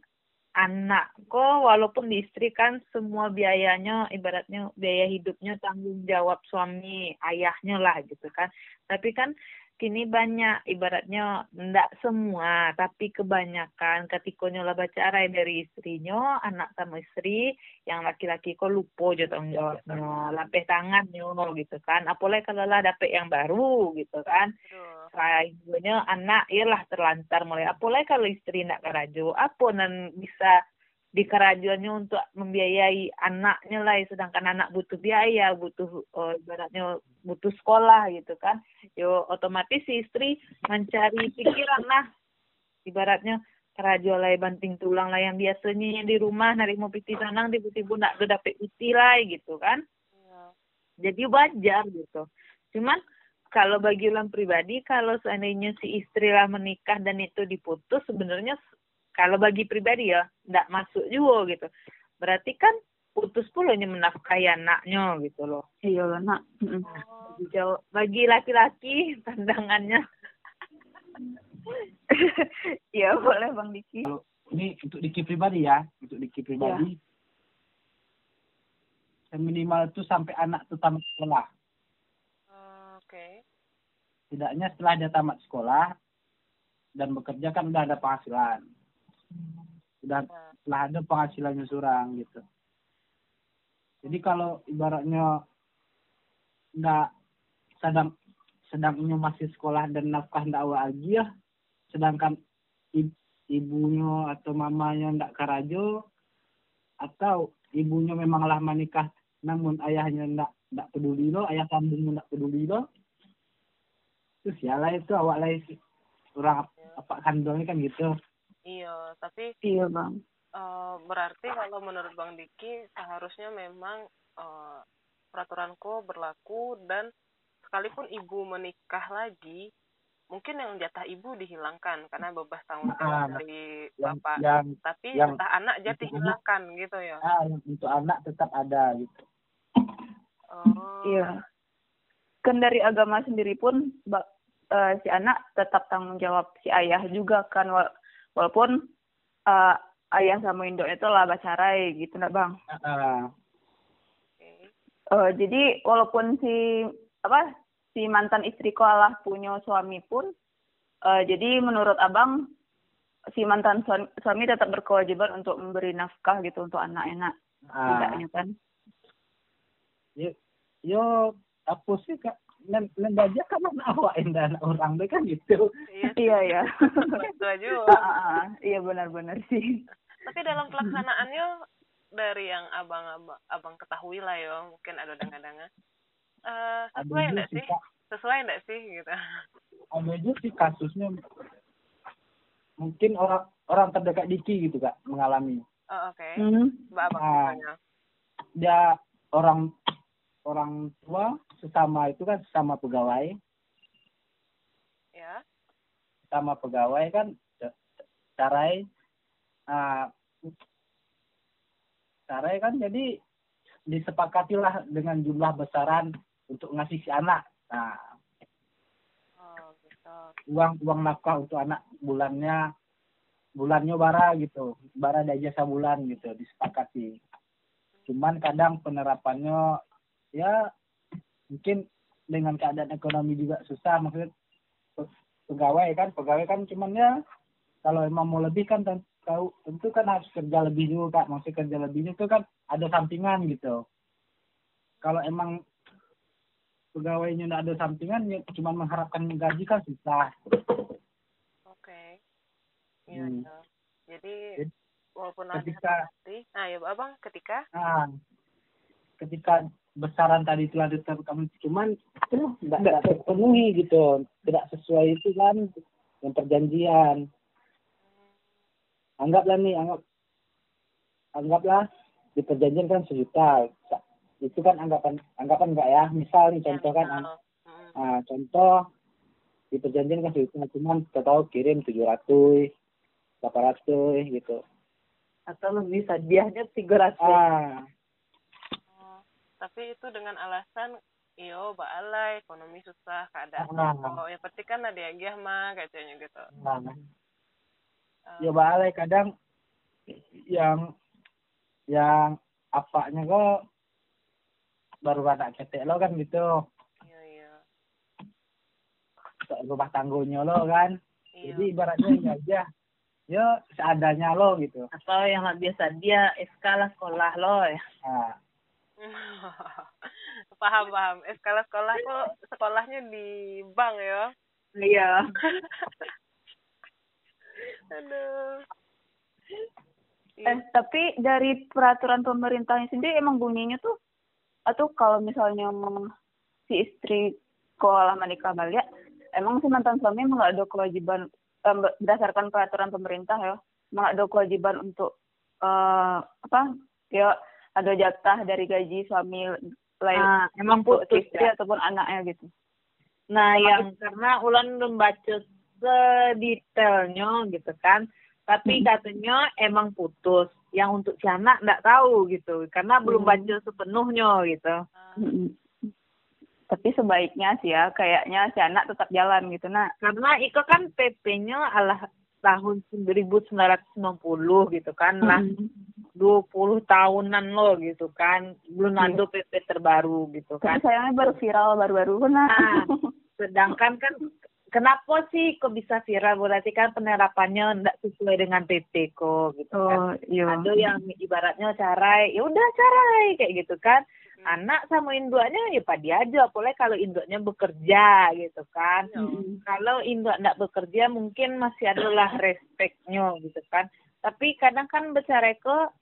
Speaker 4: anak kok walaupun di istri kan semua biayanya ibaratnya biaya hidupnya tanggung jawab suami ayahnya lah gitu kan tapi kan kini banyak ibaratnya ndak semua tapi kebanyakan ketika lah baca arai dari istrinya anak sama istri yang laki-laki kok lupa aja tanggung jawabnya lapeh tangannya gitu kan. Apalagi kalau lah dapet yang baru gitu kan. Ibunya anak ialah terlantar mulai. Apalagi kalau istri nak kerajo apa nan bisa di kerajuannya untuk membiayai anaknya lah sedangkan anak butuh biaya butuh eh, ibaratnya butuh sekolah gitu kan. Yo otomatis si istri mencari pikiran lah. Ibaratnya kerajo lah banting tulang lah yang biasanya di rumah narik mau piti sanang tiba-tiba nak dapet piti lah gitu kan.
Speaker 1: Iya.
Speaker 4: jadi wajar gitu. Cuman kalau bagi ulang pribadi kalau seandainya si istri lah menikah dan itu diputus sebenarnya kalau bagi pribadi ya tidak masuk juga gitu. Berarti kan putus pulanya menafkahi anaknya gitu loh.
Speaker 2: Iya lah nak.
Speaker 1: Oh,
Speaker 4: Bagi jauh- bagi laki-laki pandangannya.
Speaker 2: Iya boleh bang Diki.
Speaker 3: Ini untuk Diki pribadi ya untuk Diki pribadi. Minimal itu sampai anak itu tamat sekolah.
Speaker 1: Oke.
Speaker 3: tidaknya setelah dia tamat sekolah dan bekerja kan udah ada penghasilan udah setelah ada penghasilannya surang gitu. Jadi kalau ibaratnya nggak sedang sedangnya masih sekolah dan nafkah ndak lagi ya sedangkan ibunya atau mamanya ndak karajo atau ibunya memanglah menikah namun ayahnya ndak ndak peduli lo ayah kandungnya ndak peduli lo terus ya lah itu awak lah orang apa kandungnya kan gitu
Speaker 1: iya, tapi
Speaker 2: iya bang
Speaker 1: eh, berarti kalau menurut Bang Diki seharusnya memang eh, peraturanku berlaku dan sekalipun ibu menikah lagi, mungkin yang jatah ibu dihilangkan karena bebas tanggung jawab
Speaker 3: Ah,
Speaker 1: dari
Speaker 3: yang
Speaker 1: bapak.
Speaker 3: yang
Speaker 1: Tapi
Speaker 3: yang-
Speaker 1: jatah anak jadi
Speaker 3: anak-
Speaker 1: dihilangkan gitu ya.
Speaker 3: ah, yang untuk anak tetap ada gitu
Speaker 1: Oh.
Speaker 2: iya kan dari agama sendiri pun uh, si anak tetap tanggung jawab si ayah juga kan walaupun uh, ayah sama induk itu lah bacarai gitu nak bang uh. Uh, jadi walaupun si apa si mantan istri Allah punya suami pun uh, jadi menurut abang si mantan suami, suami tetap berkewajiban untuk memberi nafkah gitu untuk anak-anak uh. tidaknya kan
Speaker 3: yo yo apa sih kak baca kan awak dan orang deh kan gitu.
Speaker 2: Iya. Iya iya.
Speaker 1: Itu aja
Speaker 2: iya benar-benar sih.
Speaker 1: Tapi dalam pelaksanaannya dari yang abang abang, abang ketahui lah ya mungkin ada dengar-dengar uh, sesuai enggak sih sesuai enggak sih gitu?
Speaker 3: Ada juga sih kasusnya. Mungkin orang orang terdekat Diki gitu kak mengalami.
Speaker 1: Oh, oke. Okay. mm -hmm. abang nah,
Speaker 3: dia orang orang tua sesama itu kan sesama pegawai.
Speaker 1: Ya.
Speaker 3: Sama pegawai kan carai uh, carai kan jadi disepakatilah dengan jumlah besaran untuk ngasih si anak. Nah
Speaker 1: oh, gitu.
Speaker 3: uang uang nafkah untuk anak bulannya bulannya bara gitu. Bara ada jasa bulan gitu disepakati. Cuman kadang penerapannya ya mungkin dengan keadaan ekonomi juga susah maksudnya pegawai kan pegawai kan cuman ya kalau emang mau lebih kan tahu tentu kan harus kerja lebih juga kak maksudnya kerja lebihnya itu kan ada sampingan gitu kalau emang pegawainya tidak ada sampingan ya cuma mengharapkan gaji kan susah
Speaker 1: oke okay. iya hmm. Ya. jadi, jadi walaupun ketika nah ya abang ketika
Speaker 3: nah, ketika besaran tadi telah ditetapkan cuman itu tidak terpenuhi gitu. Tidak sesuai itu kan yang perjanjian. Anggaplah nih anggap anggaplah di perjanjian kan sejuta. Itu kan anggapan anggapan enggak ya? Misal nih contoh kan nah, contoh di perjanjian kan sejuta cuman kita tahu kirim tujuh ratus delapan ratus gitu.
Speaker 4: Atau lebih sadiahnya tiga ratus.
Speaker 3: Ah
Speaker 1: tapi itu dengan alasan iyo baalai ekonomi susah keadaan nah, oh ya pasti kan ada yang gih mah kayaknya gitu.
Speaker 3: Nah, um, ya baalai kadang yang yang apanya kok baru anak ketek lo kan gitu.
Speaker 1: Iya iya.
Speaker 3: Rumah tangguhnya lo kan. Iya. jadi ibaratnya ini aja. Ya seadanya lo gitu.
Speaker 4: Atau yang biasa dia SK lah sekolah lo ya.
Speaker 3: Nah,
Speaker 1: paham paham. Eh sekolah sekolah kok sekolahnya di bank ya?
Speaker 4: Iya.
Speaker 1: Aduh.
Speaker 2: Eh tapi dari peraturan pemerintahnya sendiri emang bunyinya tuh atau kalau misalnya si istri sekolah menikah balik emang si mantan suami emang gak ada kewajiban eh, berdasarkan peraturan pemerintah ya emang ada kewajiban untuk uh, apa ya ada jatah dari gaji suami lain
Speaker 4: nah, emang putus
Speaker 2: ya? ataupun anaknya gitu
Speaker 4: nah emang yang itu. karena Ulan belum baca sedetailnya gitu kan tapi hmm. katanya emang putus yang untuk si anak nggak tahu gitu karena hmm. belum baca sepenuhnya gitu
Speaker 2: hmm. tapi sebaiknya sih ya kayaknya si anak tetap jalan gitu nak
Speaker 4: karena Iko kan PP-nya alah tahun 1990 gitu kan lah hmm 20 tahunan lo gitu kan. Belum iya. nando hmm. PP terbaru gitu kan.
Speaker 2: sayangnya baru viral baru-baru nah
Speaker 4: sedangkan kan kenapa sih kok bisa viral? Berarti kan penerapannya tidak sesuai dengan PP kok gitu oh, kan. oh, iya. ada yang ibaratnya carai ya udah carai kayak gitu kan. Hmm. Anak sama induknya ya padi aja. Boleh kalau induknya bekerja gitu kan. Hmm. kalau induk tidak bekerja mungkin masih adalah respeknya gitu kan. Tapi kadang kan bercerai kok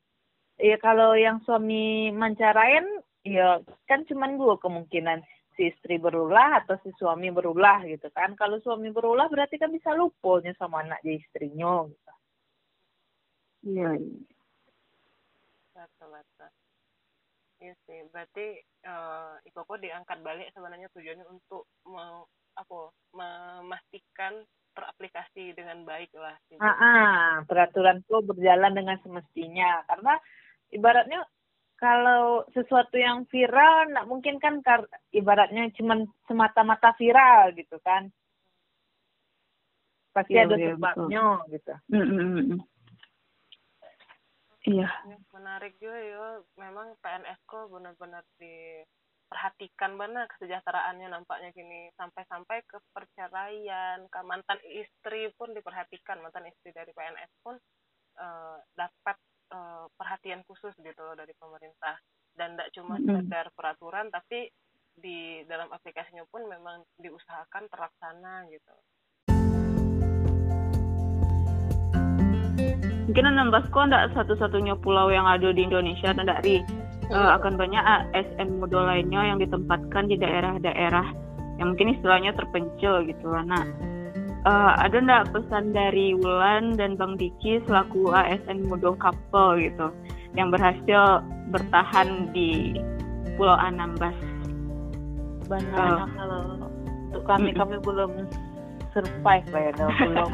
Speaker 4: ya kalau yang suami mencarain ya kan cuma dua kemungkinan. Si istri berulah atau si suami berulah gitu kan. Kalau suami berulah berarti kan bisa lupanya sama anak jadi istrinya gitu.
Speaker 2: Iya
Speaker 1: betul iya sih berarti uh, eh, Ikoko diangkat balik sebenarnya tujuannya untuk mau apa memastikan teraplikasi dengan baik lah.
Speaker 4: Ah, ah, peraturan itu berjalan dengan semestinya. Karena ibaratnya kalau sesuatu yang viral nggak mungkin kan kar ibaratnya cuman semata-mata viral gitu kan. Pasti
Speaker 2: Iya,
Speaker 4: ada
Speaker 2: iya,
Speaker 4: sebabnya gitu.
Speaker 2: Mm, mm, mm, mm. Iya.
Speaker 1: Ya, menarik juga ya memang PNS kok benar-benar diperhatikan benar kesejahteraannya nampaknya gini. Sampai-sampai ke perceraian ke mantan istri pun diperhatikan. Mantan istri dari PNS pun eh, dapat eh, perhatian khusus gitu loh dari pemerintah dan tidak cuma sekedar peraturan tapi di dalam aplikasinya pun memang diusahakan terlaksana gitu
Speaker 2: Mungkin Anambas kok enggak satu-satunya pulau yang ada di Indonesia, tidak ri. Eh, akan banyak ASN model lainnya yang ditempatkan di daerah-daerah yang mungkin istilahnya terpencil gitu lah. Nah, eh, ada ndak pesan dari Wulan dan Bang Diki selaku ASN model couple gitu yang berhasil bertahan di Pulau Anambas?
Speaker 4: Banyak
Speaker 2: Oh.
Speaker 4: kalau untuk kami
Speaker 2: Mm-mm.
Speaker 4: kami belum survive lah ya belum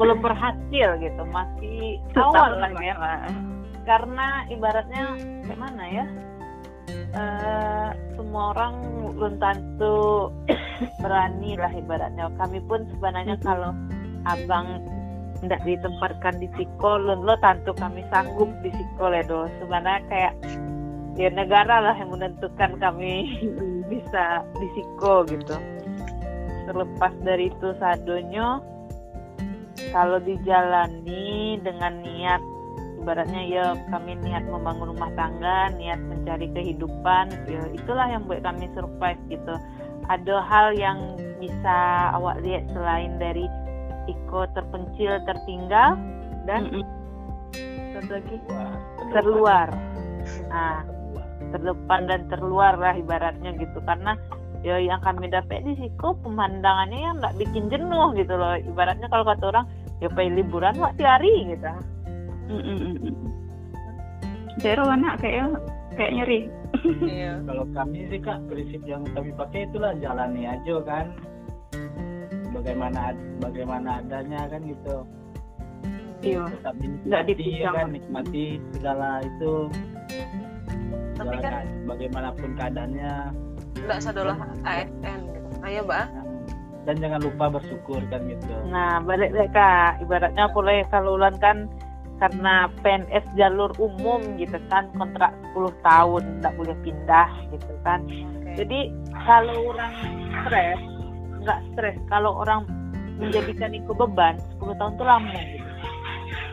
Speaker 4: belum berhasil gitu masih awal lah
Speaker 2: ya lah.
Speaker 4: karena ibaratnya gimana ya eh semua orang belum tentu berani lah ibaratnya. Kami pun sebenarnya kalau abang tidak ditempatkan di psikolog lo tentu kami sanggup di psikolog do sebenarnya kayak ya negara lah yang menentukan kami bisa di psiko gitu. Terlepas dari itu sadonya kalau dijalani dengan niat ibaratnya ya kami niat membangun rumah tangga niat mencari kehidupan ya itulah yang buat kami survive gitu. Ada hal yang bisa awak lihat selain dari Iko terpencil tertinggal dan
Speaker 2: Mm-mm.
Speaker 4: satu lagi? Terluar. Nah terdepan dan terluar lah ibaratnya gitu. Karena ya yang kami dapat di situ pemandangannya yang nggak bikin jenuh gitu loh. Ibaratnya kalau kata orang ya pengen liburan waktu hari gitu
Speaker 2: Mm-mm. Daerah mana kayaknya kayak nyeri.
Speaker 1: iya.
Speaker 3: Kalau kami sih kak prinsip yang kami pakai itulah jalani aja kan. Bagaimana bagaimana adanya kan gitu.
Speaker 2: Iya.
Speaker 3: tetap
Speaker 2: dipikir
Speaker 3: ya kan nikmati segala itu.
Speaker 1: Tapi
Speaker 3: segala
Speaker 1: kan-
Speaker 3: bagaimanapun keadaannya.
Speaker 1: Tidak sadolah ASN gitu ayo mbak.
Speaker 3: Dan jangan lupa bersyukur kan gitu.
Speaker 4: Nah balik deh kak. Ibaratnya boleh kalau ulan kan karena PNS jalur umum gitu kan kontrak 10 tahun nggak boleh pindah gitu kan
Speaker 1: Oke.
Speaker 4: jadi kalau orang stres nggak stres kalau orang menjadikan itu beban 10 tahun itu lama gitu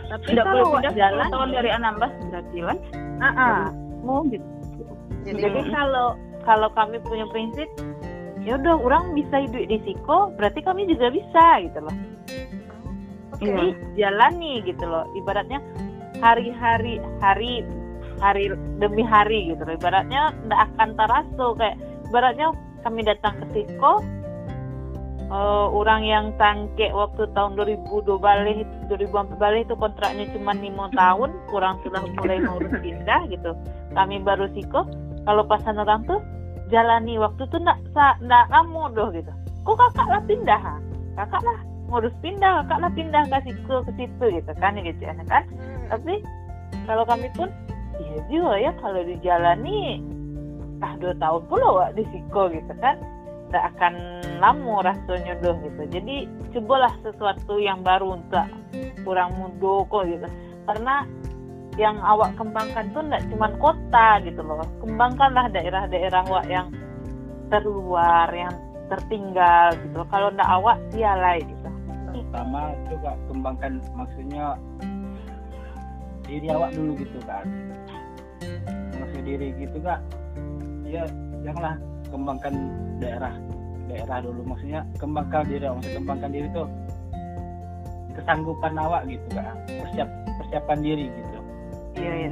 Speaker 4: tapi kalau
Speaker 2: boleh pindah
Speaker 4: jalan
Speaker 2: tahun dari Anambas berarti kan?
Speaker 4: ah.
Speaker 2: Oh gitu.
Speaker 1: jadi
Speaker 4: jadi kalau kalau kami punya prinsip ya udah orang bisa hidup di siko berarti kami juga bisa gitu loh
Speaker 1: oke.
Speaker 4: Jadi jalani gitu loh. Ibaratnya hari-hari hari hari demi hari gitu loh. Ibaratnya tidak akan terasa kayak ibaratnya kami datang ke Siko eh, orang yang tangke waktu tahun 2002 balik 2004 balik itu kontraknya cuma lima tahun kurang sudah mulai mau pindah gitu. Kami baru Siko kalau pasan orang tuh jalani waktu tuh ndak ndak kamu doh gitu. Kok kakak lah pindah? Ha? kakak lah ngurus pindah kakak lah pindah ke situ ke situ gitu kan gitu ya kan.
Speaker 1: Hmm.
Speaker 4: tapi kalau kami pun iya juga ya kalau dijalani ah dua tahun pula wak di Siko gitu kan. Tidak akan lama rasanya doh gitu. Jadi cobalah sesuatu yang baru untuk kurang muda kok gitu. Karena yang awak kembangkan tuh tidak cuma kota gitu loh. Kembangkanlah daerah-daerah awak yang terluar yang tertinggal gitu loh. Kalau ndak awak sialai gitu
Speaker 3: pertama juga kembangkan maksudnya diri awak dulu gitu kan maksud diri gitu kak ya janganlah kembangkan daerah daerah dulu maksudnya kembangkan diri maksud kembangkan diri tuh kesanggupan awak gitu kak persiap persiapan diri gitu
Speaker 2: Iya iya.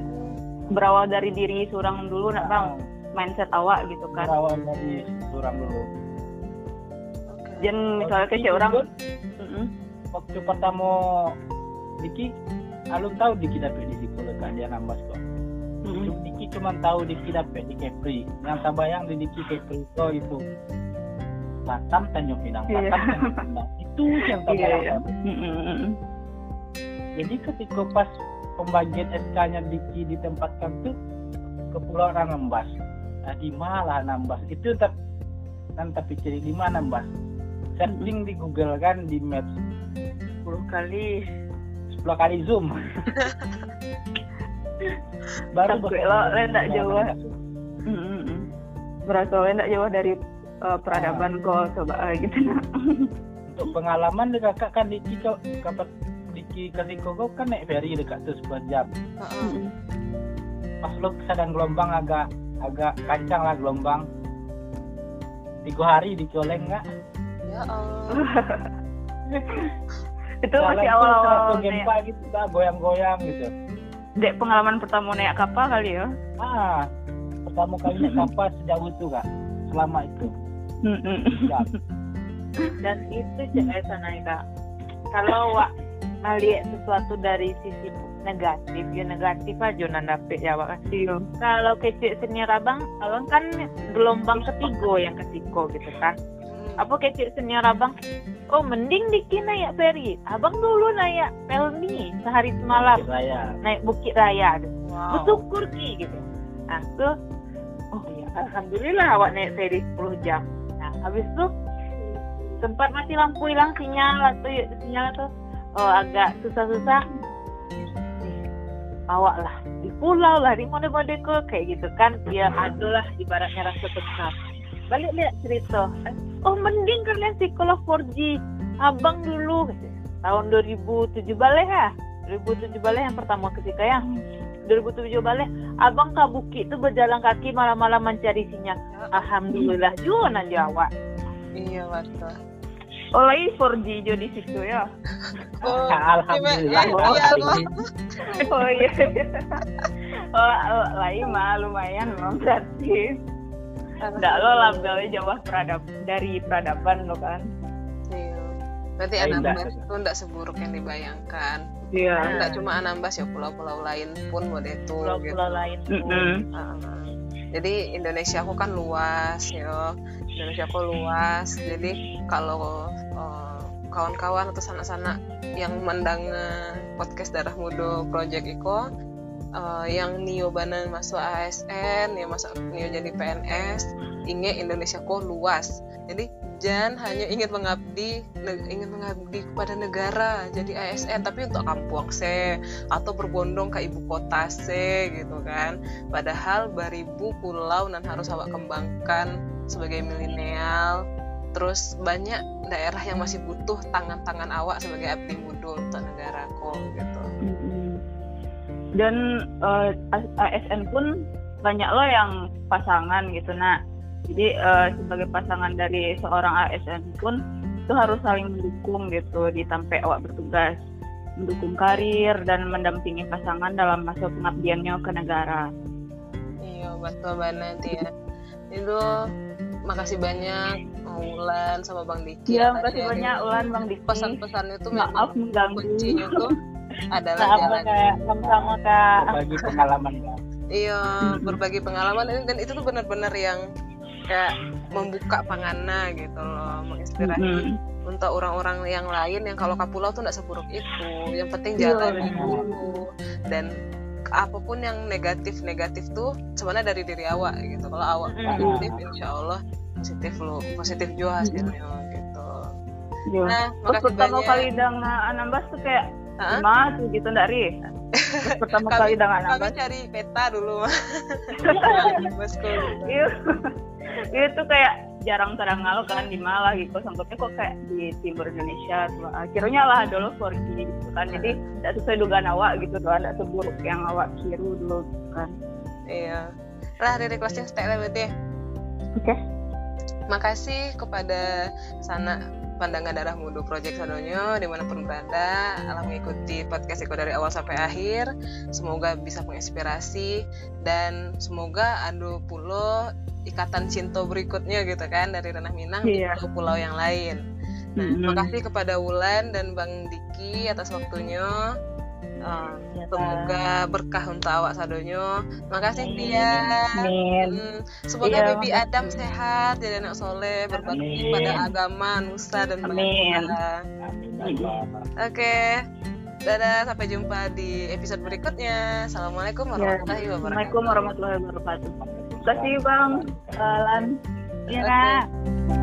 Speaker 2: Berawal dari diri seorang dulu nak bang mindset awak gitu kan.
Speaker 3: berawal dari orang dulu.
Speaker 2: Jangan misalnya kayak orang.
Speaker 3: Waktu pertama Diki alun tahu Diki dapet di psikolog kan dia nambah kok.
Speaker 2: Mm-mm.
Speaker 3: Diki cuma tahu Diki dapet di Kepri yang tak bayang di Diki Kepri itu. Itu Batam Tanjung Pinang
Speaker 2: Iya.
Speaker 3: Batam Tanjung Pinang. Itu yang tak
Speaker 2: Iya,
Speaker 3: bayang.
Speaker 2: iya. Mm-mm.
Speaker 3: jadi ketika pas pembagian SK nya Diki ditempatkan tuh ke pulau Anambas nah, di mana Anambas itu tetap tapi ciri di mana Anambas searching di Google kan di Maps
Speaker 1: 10 kali.
Speaker 3: 10 kali zoom. Baru bakal-
Speaker 2: lo lendak jauh. Berasa enggak jauh dari eh, peradaban kok coba eh, gitu. Nah.
Speaker 3: untuk pengalaman deh kakak kan di Ciko kapan di Ki- kasih koko kan naik ferry dekat tuh sebuah jam.
Speaker 1: Heeh.
Speaker 3: pas lo sedang gelombang agak agak kancang lah gelombang. Tiga hari dicoleng nggak
Speaker 1: ya Allah
Speaker 2: itu
Speaker 3: Jalan
Speaker 2: masih awal-awal naik.
Speaker 3: gempa gitu tak goyang-goyang gitu.
Speaker 2: Dek pengalaman pertama naik kapal kali ya.
Speaker 3: ah pertama kali naik kapal sejauh itu kak selama itu.
Speaker 4: Dan itu eh sana kak. Kalau wak melihat sesuatu dari sisi negatif ya negatif aja nanda dapet ya wak.
Speaker 2: Iya.
Speaker 4: kalau kecil senior abang abang kan gelombang ketiga yang kesiko gitu kan apa kecil senior abang oh mending Diki naik ferry. Abang dulu naik pelni sehari semalam.
Speaker 3: Raya.
Speaker 4: Naik bukit raya.
Speaker 1: Wow.
Speaker 4: Bersyukur ki gitu. Nah tuh oh iya alhamdulillah awak naik ferry 10 jam. Nah habis itu tempat mati lampu hilang sinyal atau sinyal tuh oh agak susah-susah. Awak lah di pulau lah di mana-mana kayak gitu kan. Biar ada lah ibaratnya rasa tenang balik lihat cerita Eh, oh mending kalian psikolog 4G abang dulu tahun 2007 balik ya 2007 balik yang pertama ketika ya? 2007 balik abang ke bukit tuh berjalan kaki malam-malam mencari sinyal. Alhamdulillah juga aja awak.
Speaker 1: Iya betul.
Speaker 2: Oh lagi 4G jo di situ ya.
Speaker 1: oh
Speaker 3: alhamdulillah
Speaker 1: iya, iya,
Speaker 2: Oh iya. oh, oh lain mah lumayan loh berarti. Enggak lo labelnya jauh peradab dari peradaban lo kan.
Speaker 1: Iya. Berarti
Speaker 3: Ya,
Speaker 1: Anambas itu enggak seburuk yang dibayangkan.
Speaker 2: Iya.
Speaker 1: Enggak cuma Anambas ya pulau-pulau lain pun model itu gitu.
Speaker 4: pulau-pulau lain pun
Speaker 2: Mm-mm.
Speaker 1: Heeh. Jadi Indonesia aku kan luas ya. Indonesia aku luas. Jadi kalau eh, kawan-kawan atau sanak-sanak yang mendengar podcast Darah Muda Project Iko eh, yang Nio Banan masuk ASN, ya masuk Nio jadi PNS, ingat Indonesia kok luas. Jadi jangan hanya ingin mengabdi ingin mengabdi kepada negara jadi ASN tapi untuk kampung se atau berbondong ke ibu kota se gitu kan padahal beribu pulau dan harus awak kembangkan sebagai milenial terus banyak daerah yang masih butuh tangan-tangan awak sebagai abdi muda untuk negara kok.
Speaker 2: Dan eh, A- ASN pun banyak lo yang pasangan gitu nah. Jadi eh, sebagai pasangan dari seorang ASN pun itu harus saling mendukung gitu di tempat awak bertugas mendukung karir dan mendampingi pasangan dalam masa pengabdiannya ke negara.
Speaker 1: iya betul banget ya itu makasih banyak Ulan sama Bang Diki
Speaker 2: Iya, makasih banyak Ulan Bang Diki.
Speaker 1: pesan-pesannya tuh
Speaker 2: Maaf mengganggu.
Speaker 1: kuncinya tuh adalah
Speaker 4: Maaf
Speaker 1: jalan
Speaker 4: kak sama-sama kak
Speaker 3: bagi pengalaman ya.
Speaker 1: iya berbagi pengalaman dan, dan itu tuh benar-benar yang kayak membuka pangana gitu loh menginspirasi
Speaker 2: Mm-mm.
Speaker 1: untuk orang-orang yang lain yang kalau ke pulau tuh nggak seburuk itu yang penting
Speaker 2: Iya,
Speaker 1: jalani
Speaker 2: benar.
Speaker 1: dulu dan apa pun yang negatif negatif tuh sebenarnya dari diri awak gitu kalau awak
Speaker 4: Mm-mm.
Speaker 1: positif insya Allah positif lo positif juga hasilnya gitu
Speaker 2: Iya.
Speaker 1: nah
Speaker 2: Terus
Speaker 1: makasih
Speaker 2: pertama
Speaker 1: banyak
Speaker 2: kali dengan Anambas tuh kayak
Speaker 1: Hah?
Speaker 2: tuh gitu ndak Ri? Terus pertama
Speaker 1: Kami-
Speaker 2: kali dengan
Speaker 1: kami
Speaker 2: Anambas.
Speaker 1: cari peta dulu bosku.
Speaker 2: Iya. Iya tuh kayak jarang terdengar kan di Malang gitu. Sangkutnya kok kayak di timur Indonesia tuh. Akhirnya lah dulu 4G gitu kan. Jadi tidak sesuai dugaan awak gitu tuh. Tidak seburuk yang awak kiru dulu gitu kan.
Speaker 1: iya lah dari closing statement berarti
Speaker 2: Oke.
Speaker 1: Makasih kepada sana pandangan darah muda Project Sadonyo di mana pun berada alam mengikuti podcast Eko dari awal sampai akhir semoga bisa menginspirasi dan semoga ada pulau ikatan cinta berikutnya gitu kan dari Ranah Minang
Speaker 2: Iya.
Speaker 1: di pulau-pulau yang lain nah
Speaker 2: Mm-mm.
Speaker 1: makasih kepada Wulan dan Bang Diki atas waktunya Uh,
Speaker 4: Ya,
Speaker 1: semoga berkah untuk awak sadonyo makasih
Speaker 4: Amin.
Speaker 1: Hmm, semoga
Speaker 2: Iya,
Speaker 1: baby
Speaker 2: makasih.
Speaker 1: Adam sehat jadi anak soleh berbakti
Speaker 3: Amin.
Speaker 1: pada agama nusa dan bangsa oke dadah sampai jumpa di episode berikutnya assalamualaikum warahmatullahi wabarakatuh
Speaker 2: Assalamualaikum warahmatullahi wabarakatuh. Terima kasih Bang Alan.
Speaker 4: Iya
Speaker 1: Oke.
Speaker 4: kak.